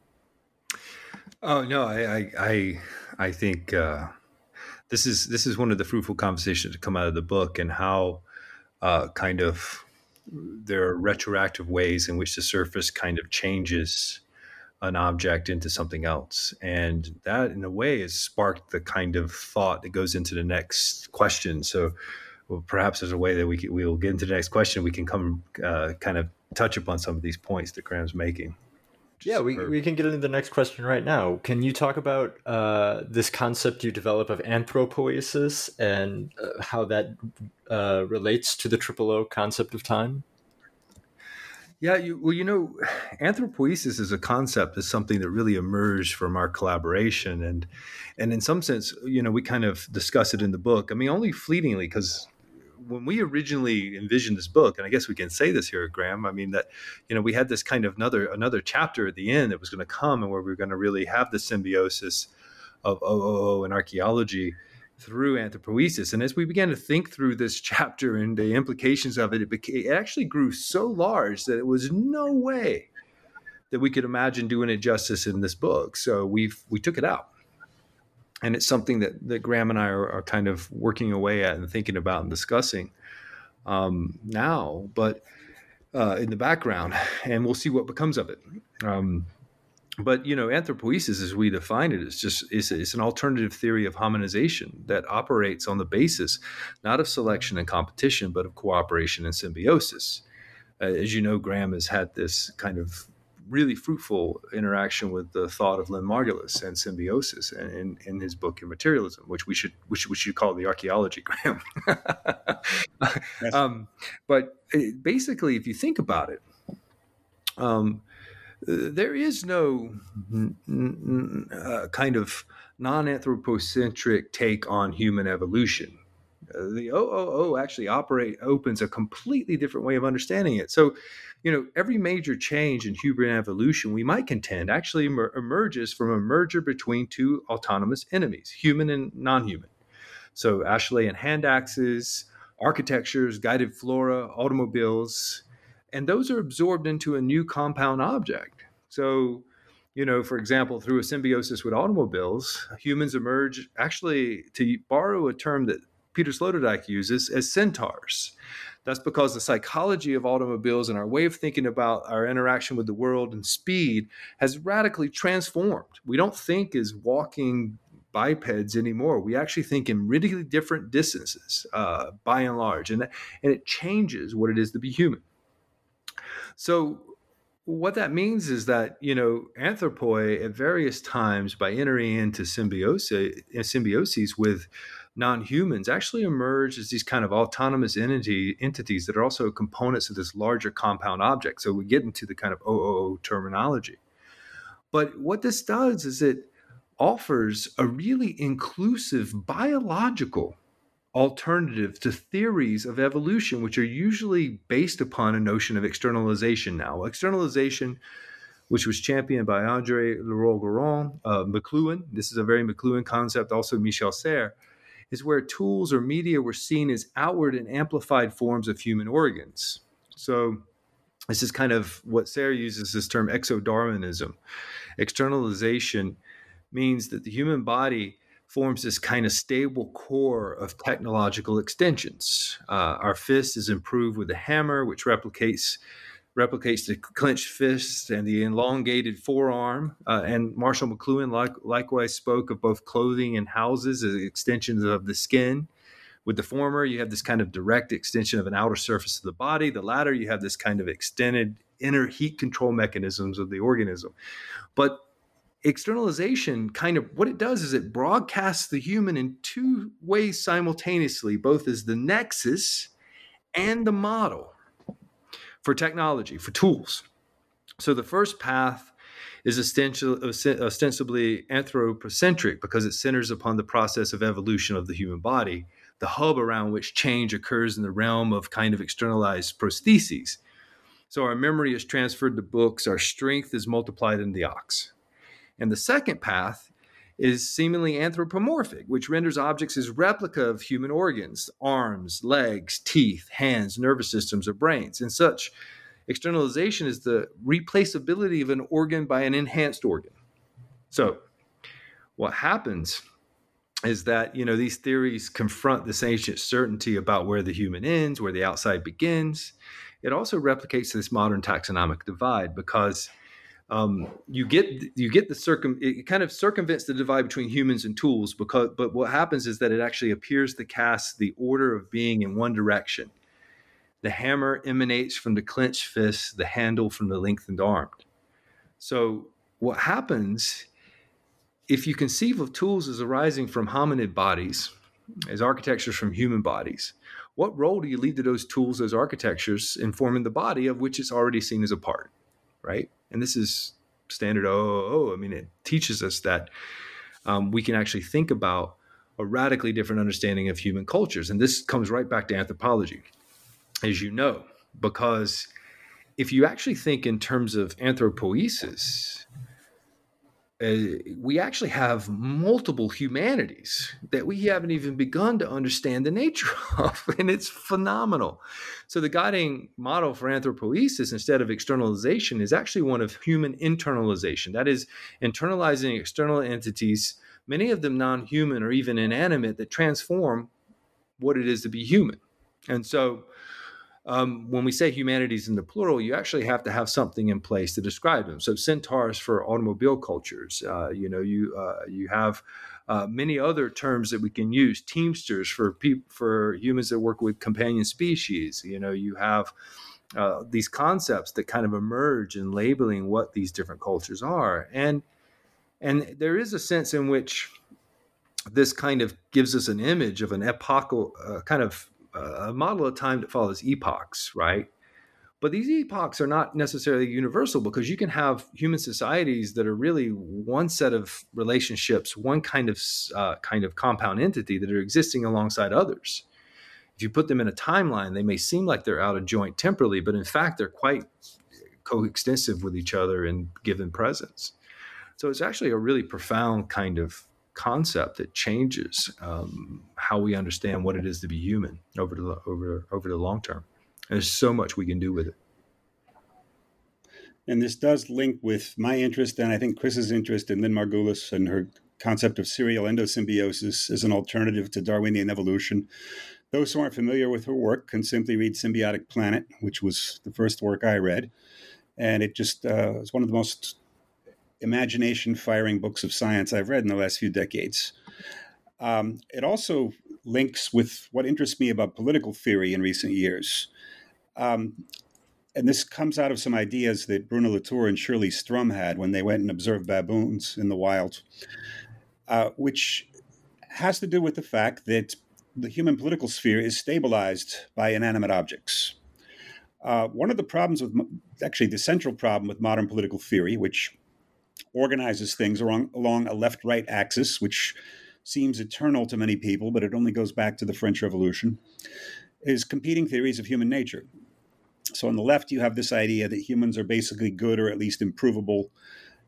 Oh no, I I I, I think uh, this is this is one of the fruitful conversations to come out of the book and how uh, kind of there are retroactive ways in which the surface kind of changes an object into something else. And that in a way has sparked the kind of thought that goes into the next question. So well, perhaps there's a way that we can, we'll get into the next question. We can come uh, kind of touch upon some of these points that graham's making yeah, we, we can get into the next question right now. Can you talk about uh, this concept you develop of anthropoiesis and uh, how that uh, relates to the triple O concept of time? Yeah, you, well, you know, anthropoiesis as a concept is something that really emerged from our collaboration, and and in some sense, you know, we kind of discuss it in the book. I mean, only fleetingly because when we originally envisioned this book, and I guess we can say this here, Graham. I mean that you know we had this kind of another another chapter at the end that was going to come, and where we were going to really have the symbiosis of OOO and archaeology through anthropoiesis. And as we began to think through this [LAUGHS] chapter and the implications of it, it, became, it actually grew so large that it was no way that we could imagine doing it justice in this book. So we we took it out and it's something that, that Graham and I are, are, kind of working away at and thinking about and discussing um, now, but uh, in the background, and we'll see what becomes of it. Um, but you know, anthropoiesis, as we define it, is just it's, is an alternative theory of hominization that operates on the basis not of selection and competition, but of cooperation and symbiosis. Uh, as you know, Graham has had this kind of really fruitful interaction with the thought of Lynn Margulis and symbiosis in, in his book Immaterialism, which we should which we should call the archaeology, [LAUGHS] Graham. yes. um, but uh, basically, if you think about it, um, there is no uh, kind of non-anthropocentric take on human evolution. Uh, the OOO actually operate opens a completely different way of understanding it. So you know, every major change in human evolution, we might contend, actually emer- emerges from a merger between two autonomous enemies, human and non human. So, Acheulean hand axes, architectures, guided flora, automobiles, and those are absorbed into a new compound object. So, you know, for example, through a symbiosis with automobiles, humans emerge actually, to borrow a term that Peter Sloterdijk uses, as centaurs. That's because the psychology of automobiles and our way of thinking about our interaction with the world and speed has radically transformed. We don't think as walking bipeds anymore. We actually think in really different distances, uh, by and large, and and it changes what it is to be human. So, what that means is that you know anthropoi at various times by entering into symbiosis, with non-humans actually emerge as these kind of autonomous entity entities that are also components of this larger compound object. So we get into the kind of OOO terminology. But what this does is it offers a really inclusive biological alternative to theories of evolution, which are usually based upon a notion of externalization now. Externalization, which was championed by Andre Leroi-Gourhan, uh, McLuhan, this is a very McLuhan concept, also Michel Serres, is where tools or media were seen as outward and amplified forms of human organs. So this is kind of what Serres uses this term exodarwinism. Externalization means that the human body forms this kind of stable core of technological extensions. Uh, our fist is improved with a hammer, which replicates replicates the clenched fist and the elongated forearm. Uh, and Marshall McLuhan like, likewise spoke of both clothing and houses as extensions of the skin. With the former, you have this kind of direct extension of an outer surface of the body. The latter, you have this kind of extended inner heat control mechanisms of the organism. But externalization kind of what it does is it broadcasts the human in two ways simultaneously, both as the nexus and the model for technology, for tools. So the first path is ostensibly anthropocentric because it centers upon the process of evolution of the human body, the hub around which change occurs in the realm of kind of externalized prostheses. So our memory is transferred to books, our strength is multiplied in the ox. And the second path is seemingly anthropomorphic, which renders objects as replica of human organs, arms, legs, teeth, hands, nervous systems, or brains. And such externalization is the replaceability of an organ by an enhanced organ. So, what happens is that you know these theories confront this ancient certainty about where the human ends, where the outside begins. It also replicates this modern taxonomic divide because um, you get you get the circum it kind of circumvents the divide between humans and tools because but what happens is that it actually appears to cast the order of being in one direction. The hammer emanates from the clenched fist the handle from the lengthened arm. So what happens if you conceive of tools as arising from hominid bodies as architectures from human bodies what role do you leave to those tools as architectures in forming the body of which it's already seen as a part right and this is standard oh, I mean, it teaches us that um, we can actually think about a radically different understanding of human cultures. And this comes right back to anthropology, as you know, because if you actually think in terms of anthropoiesis, uh, we actually have multiple humanities that we haven't even begun to understand the nature [LAUGHS] of, and it's phenomenal. So, the guiding model for anthropoiesis instead of externalization is actually one of human internalization. That is, internalizing external entities, many of them non human or even inanimate, that transform what it is to be human. And so, um, when we say humanities in the plural, you actually have to have something in place to describe them. So centaurs for automobile cultures. Uh, you know, you uh, you have uh, many other terms that we can use. Teamsters for people for humans that work with companion species. You know, you have. Uh, these concepts that kind of emerge in labeling what these different cultures are, and and there is a sense in which this kind of gives us an image of an epochal uh, kind of a model of time that follows epochs, right? But these epochs are not necessarily universal because you can have human societies that are really one set of relationships, one kind of uh, kind of compound entity that are existing alongside others. If you put them in a timeline, they may seem like they're out of joint temporally, but in fact, they're quite coextensive with each other in given presence. So it's actually a really profound kind of concept that changes um, how we understand what it is to be human over the over over the long term. And there's so much we can do with it. And this does link with my interest and I think Chris's interest in Lynn Margulis and her concept of serial endosymbiosis as an alternative to Darwinian evolution. Those who aren't familiar with her work can simply read Symbiotic Planet, which was the first work I read. And it just uh, is one of the most imagination firing books of science I've read in the last few decades. Um, it also links with what interests me about political theory in recent years. Um, and this comes out of some ideas that Bruno Latour and Shirley Strum had when they went and observed baboons in the wild, uh, which has to do with the fact that the human political sphere is stabilized by inanimate objects. Uh, one of the problems with, actually, the central problem with modern political theory, which organizes things along, along a left right axis, which seems eternal to many people, but it only goes back to the French Revolution, is competing theories of human nature. So on the left, you have this idea that humans are basically good or at least improvable,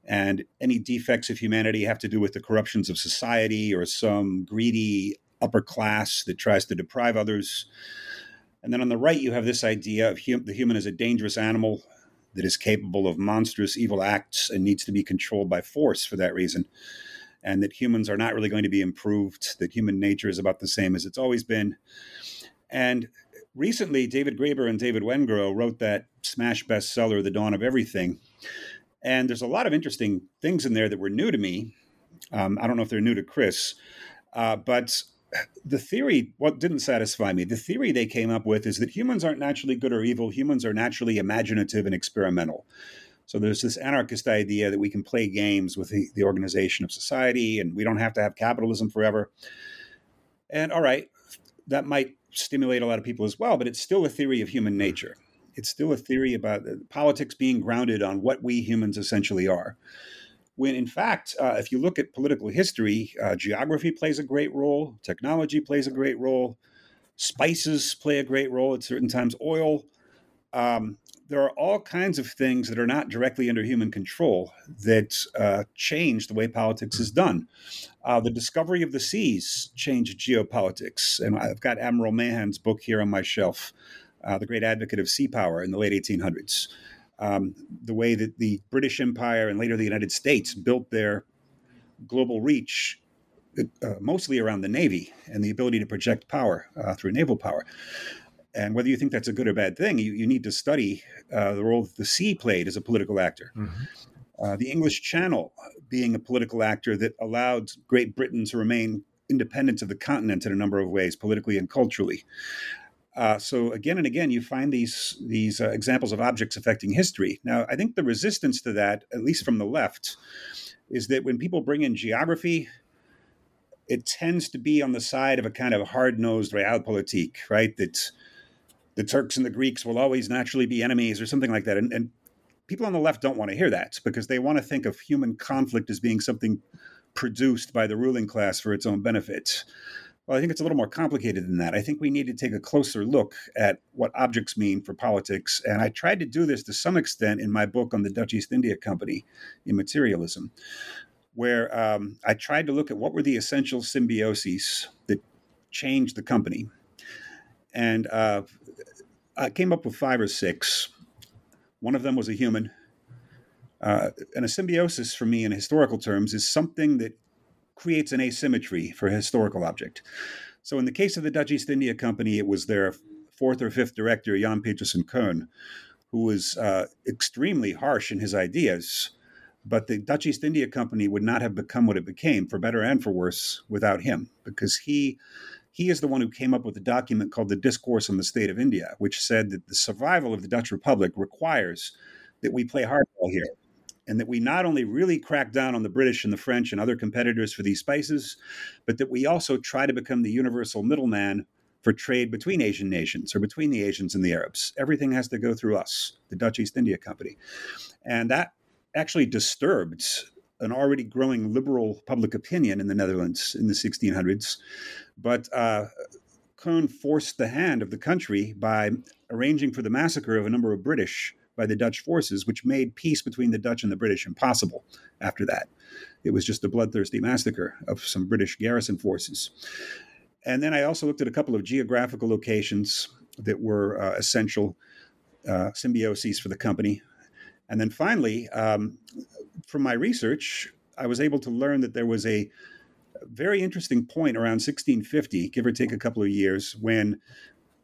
and any defects of humanity have to do with the corruptions of society or some greedy upper class that tries to deprive others. And then on the right, you have this idea of hum- the human as a dangerous animal that is capable of monstrous evil acts and needs to be controlled by force for that reason. And that humans are not really going to be improved, that human nature is about the same as it's always been. And recently, David Graeber and David Wengrow wrote that smash bestseller, The Dawn of Everything. And there's a lot of interesting things in there that were new to me. Um, I don't know if they're new to Chris, uh, but the theory, what didn't satisfy me, the theory they came up with is that humans aren't naturally good or evil. Humans are naturally imaginative and experimental. So there's this anarchist idea that we can play games with the, the organization of society and we don't have to have capitalism forever. And all right, that might stimulate a lot of people as well, but it's still a theory of human nature. It's still a theory about uh, politics being grounded on what we humans essentially are. When in fact, uh, if you look at political history, uh, geography plays a great role, technology plays a great role, spices play a great role at certain times, oil. Um, there are all kinds of things that are not directly under human control that uh, change the way politics is done. Uh, the discovery of the seas changed geopolitics. And I've got Admiral Mahan's book here on my shelf, uh, The Great Advocate of Sea Power in the late 1800s. Um, the way that the British Empire and later the United States built their global reach uh, mostly around the Navy and the ability to project power uh, through naval power. And whether you think that's a good or bad thing, you, you need to study uh, the role the sea played as a political actor. Mm-hmm. Uh, the English Channel being a political actor that allowed Great Britain to remain independent of the continent in a number of ways, politically and culturally. Uh, so again and again, you find these these uh, examples of objects affecting history. Now, I think the resistance to that, at least from the left, is that when people bring in geography, it tends to be on the side of a kind of hard nosed realpolitik, right? That the Turks and the Greeks will always naturally be enemies or something like that. And, and people on the left don't want to hear that because they want to think of human conflict as being something produced by the ruling class for its own benefit. Well, I think it's a little more complicated than that. I think we need to take a closer look at what objects mean for politics. And I tried to do this to some extent in my book on the Dutch East India Company, Immaterialism, where um, I tried to look at what were the essential symbioses that changed the company. And uh, I came up with five or six. One of them was a human. Uh, and a symbiosis for me in historical terms is something that creates an asymmetry for a historical object. So in the case of the Dutch East India Company, it was their fourth or fifth director, Jan Pieterszoon Coen, who was uh, extremely harsh in his ideas. But the Dutch East India Company would not have become what it became, for better and for worse, without him, because he he is the one who came up with a document called the Discourse on the State of India, which said that the survival of the Dutch Republic requires that we play hardball here and that we not only really crack down on the British and the French and other competitors for these spices, but that we also try to become the universal middleman for trade between Asian nations or between the Asians and the Arabs. Everything has to go through us, the Dutch East India Company. And that actually disturbed an already growing liberal public opinion in the Netherlands in the 1600s. But uh, forced the hand of the country by arranging for the massacre of a number of British by the Dutch forces, which made peace between the Dutch and the British impossible after that. It was just a bloodthirsty massacre of some British garrison forces. And then I also looked at a couple of geographical locations that were uh, essential uh, symbioses for the company. And then finally, um, from my research, I was able to learn that there was a very interesting point around 1650, give or take a couple of years, when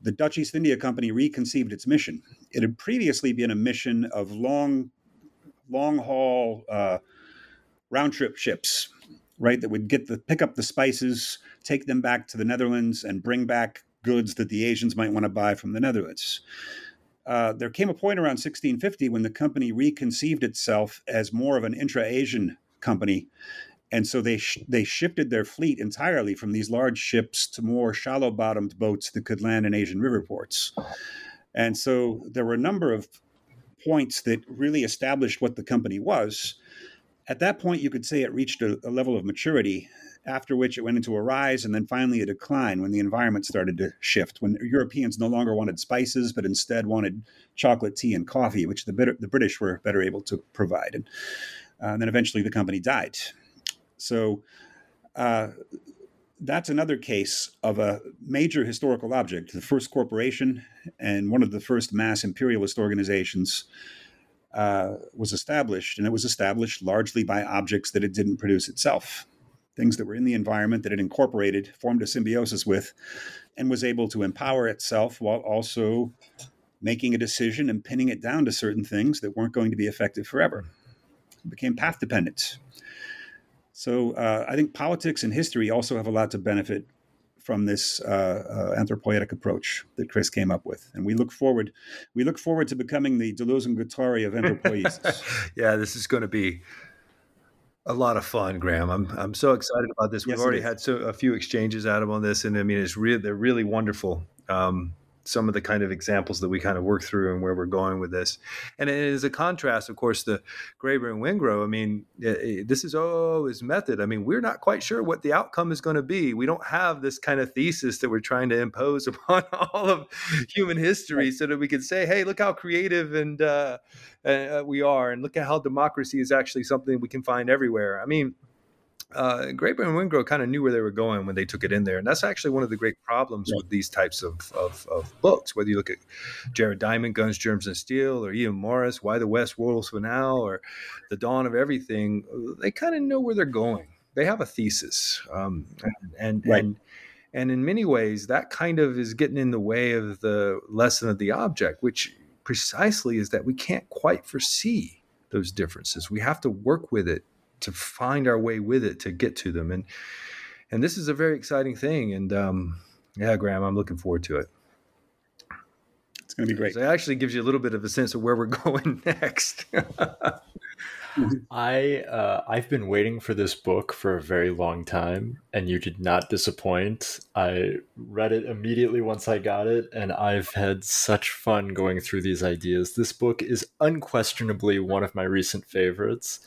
the Dutch East India Company reconceived its mission. It had previously been a mission of long, long haul uh, round trip ships, right? That would get the pick up the spices, take them back to the Netherlands, and bring back goods that the Asians might want to buy from the Netherlands. Uh, there came a point around 1650 when the company reconceived itself as more of an intra Asian company. And so they sh- they shifted their fleet entirely from these large ships to more shallow bottomed boats that could land in Asian river ports. And so there were a number of points that really established what the company was. At that point, you could say it reached a, a level of maturity after which it went into a rise and then finally a decline when the environment started to shift, when Europeans no longer wanted spices, but instead wanted chocolate, tea, and coffee, which the, the British were better able to provide. And, uh, and then eventually the company died. So uh, that's another case of a major historical object, the first corporation and one of the first mass imperialist organizations uh, was established, and it was established largely by objects that it didn't produce itself things that were in the environment that it incorporated, formed a symbiosis with, and was able to empower itself while also making a decision and pinning it down to certain things that weren't going to be effective forever. It became path dependent. So uh, I think politics and history also have a lot to benefit from this uh, uh, anthropoietic approach that Chris came up with, and we look forward we look forward to becoming the Deleuze and Guattari of anthropoiesis. [LAUGHS] yeah, this is going to be a lot of fun, Graham. I'm I'm so excited about this. We've yes, already had so a few exchanges, Adam, on this, and I mean, it's really they're really wonderful. Um, some of the kind of examples that we kind of work through and where we're going with this. And as a contrast, of course, the Graeber and Wengrow. I mean, this is oh his method. I mean, we're not quite sure what the outcome is going to be. We don't have this kind of thesis that we're trying to impose [LAUGHS] upon all of human history, so that we can say, hey, look how creative and uh, uh, we are, and look at how democracy is actually something we can find everywhere. I mean uh, Graeber and Wengrow kind of knew where they were going when they took it in there, and that's actually one of the great problems with these types of, of, of, books. Whether you look at Jared Diamond, Guns, Germs, and Steel, or Ian Morris, Why the West Rules for Now, or The Dawn of Everything, they kind of know where they're going. They have a thesis, um, and right. and and in many ways, that kind of is getting in the way of the lesson of the object, which precisely is that we can't quite foresee those differences. We have to work with it to find our way with it to get to them. And and this is a very exciting thing. And um, yeah graham i'm looking forward to it. It's going to be great. So it actually gives you a little bit of a sense of where we're [LAUGHS] going next. I uh, I've been waiting for this book for a very long time, and you did not disappoint. I read it immediately once I got it, and I've had such fun going through these ideas. This book is unquestionably one of my recent favorites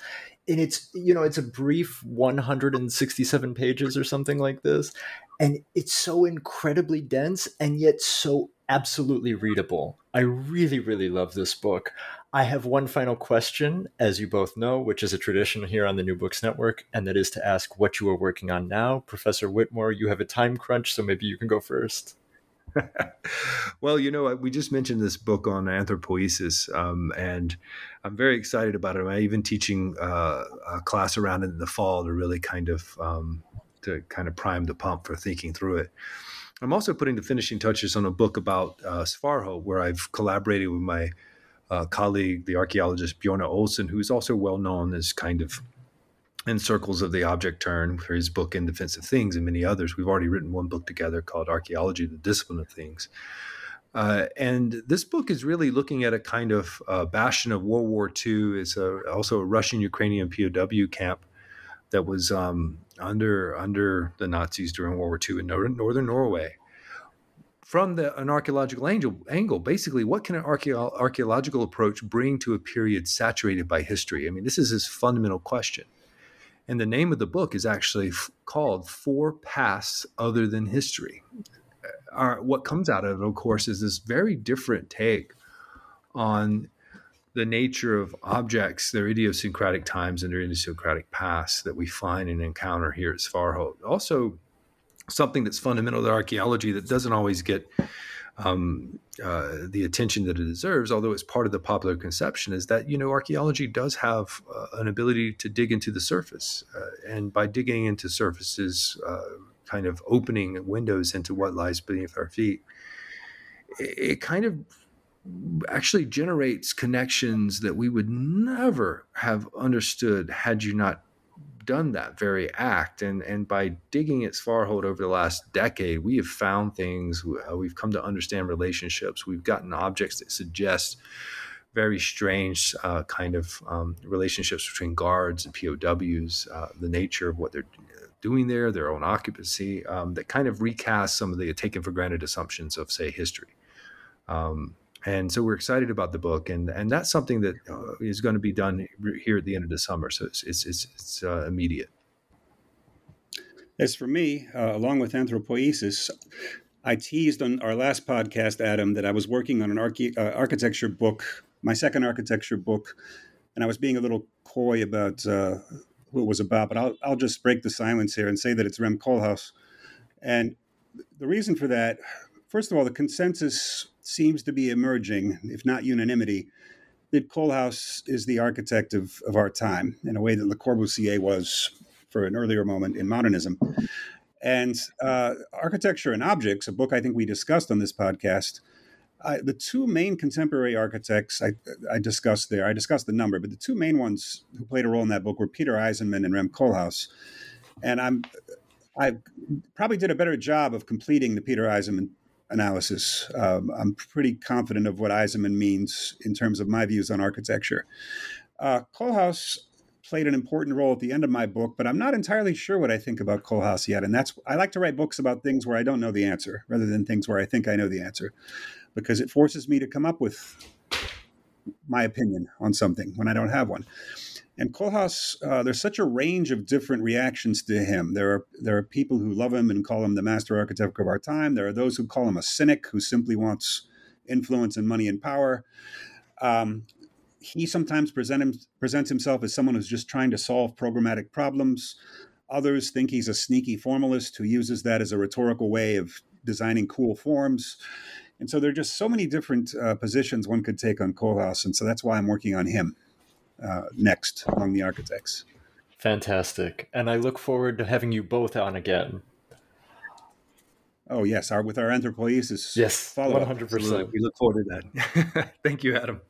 and it's you know it's a brief 167 pages or something like this and it's so incredibly dense and yet so absolutely readable. I really really love this book. I have one final question as you both know which is a tradition here on the new books network and that is to ask what you are working on now. Professor Witmore you have a time crunch so maybe you can go first [LAUGHS] well, you know, we just mentioned this book on anthropoiesis, um, and I'm very excited about it. I'm even teaching uh, a class around it in the fall to really kind of um, to kind of prime the pump for thinking through it. I'm also putting the finishing touches on a book about uh, Svartholt, where I've collaborated with my uh, colleague, the archaeologist Bjorn Olsen, who's also well known as kind of in circles of the object turn for his book in defense of things and many others we've already written one book together called archaeology the discipline of things uh, and this book is really looking at a kind of uh, bastion of world war ii it's a, also a russian ukrainian pow camp that was um, under under the nazis during world war ii in northern, northern norway from the, an archaeological angel, angle, basically, what can an archaeological approach bring to a period saturated by history? I mean, this is his fundamental question. And the name of the book is actually f- called Four Paths Other Than History. Our, what comes out of it, of course, is this very different take on the nature of objects, their idiosyncratic times and their idiosyncratic past that we find and encounter here at Svartholt. Also, something that's fundamental to archaeology that doesn't always get um, uh, the attention that it deserves, although it's part of the popular conception, is that you know archaeology does have uh, an ability to dig into the surface, uh, and by digging into surfaces, uh, kind of opening windows into what lies beneath our feet, it, it kind of actually generates connections that we would never have understood had you not done that very act. And, and by digging at Svartholt over the last decade, we have found things, uh, we've come to understand relationships, we've gotten objects that suggest very strange uh, kind of um, relationships between guards and POWs, uh, the nature of what they're doing there, their own occupancy, um, that kind of recast some of the taken for granted assumptions of, say, history. Um, and so we're excited about the book, and and that's something that uh, is going to be done here at the end of the summer. So it's it's it's, it's uh, immediate. As for me, uh, along with anthropoiesis, I teased on our last podcast, Adam, that I was working on an uh, architecture book, my second architecture book, and I was being a little coy about uh, who it was about. But I'll I'll just break the silence here and say that it's Rem Koolhaas, and the reason for that, first of all, the consensus seems to be emerging, if not unanimity, that Koolhaas is the architect of, of our time in a way that Le Corbusier was for an earlier moment in modernism. And uh, Architecture and Objects, a book I think we discussed on this podcast, I, the two main contemporary architects I, I, discussed there, I discussed the number, but the two main ones who played a role in that book were Peter Eisenman and Rem Koolhaas. And I'm, I probably did a better job of completing the Peter Eisenman analysis. Um, I'm pretty confident of what Eisenman means in terms of my views on architecture. Uh, Koolhaas played an important role at the end of my book, but I'm not entirely sure what I think about Koolhaas yet. And that's I like to write books about things where I don't know the answer, rather than things where I think I know the answer, because it forces me to come up with my opinion on something when I don't have one. And Koolhaas, uh, there's such a range of different reactions to him. There are there are people who love him and call him the master architect of our time. There are those who call him a cynic who simply wants influence and money and power. Um, he sometimes present him, presents himself as someone who's just trying to solve programmatic problems. Others think he's a sneaky formalist who uses that as a rhetorical way of designing cool forms. And so there are just so many different uh, positions one could take on Koolhaas. And so that's why I'm working on him uh, next among the architects. Fantastic. And I look forward to having you both on again. Oh, yes, our, with our anthropoiesis. Yes, 100%. We look forward to that. [LAUGHS] Thank you, Adam.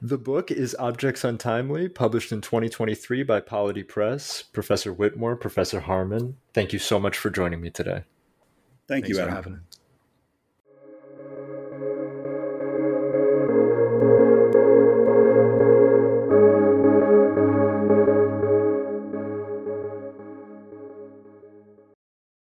The book is Objects Untimely, published in 2023 by Polity Press. Professor Witmore, Professor Harman, thank you so much for joining me today. Thank Thanks you, Adam. for having it.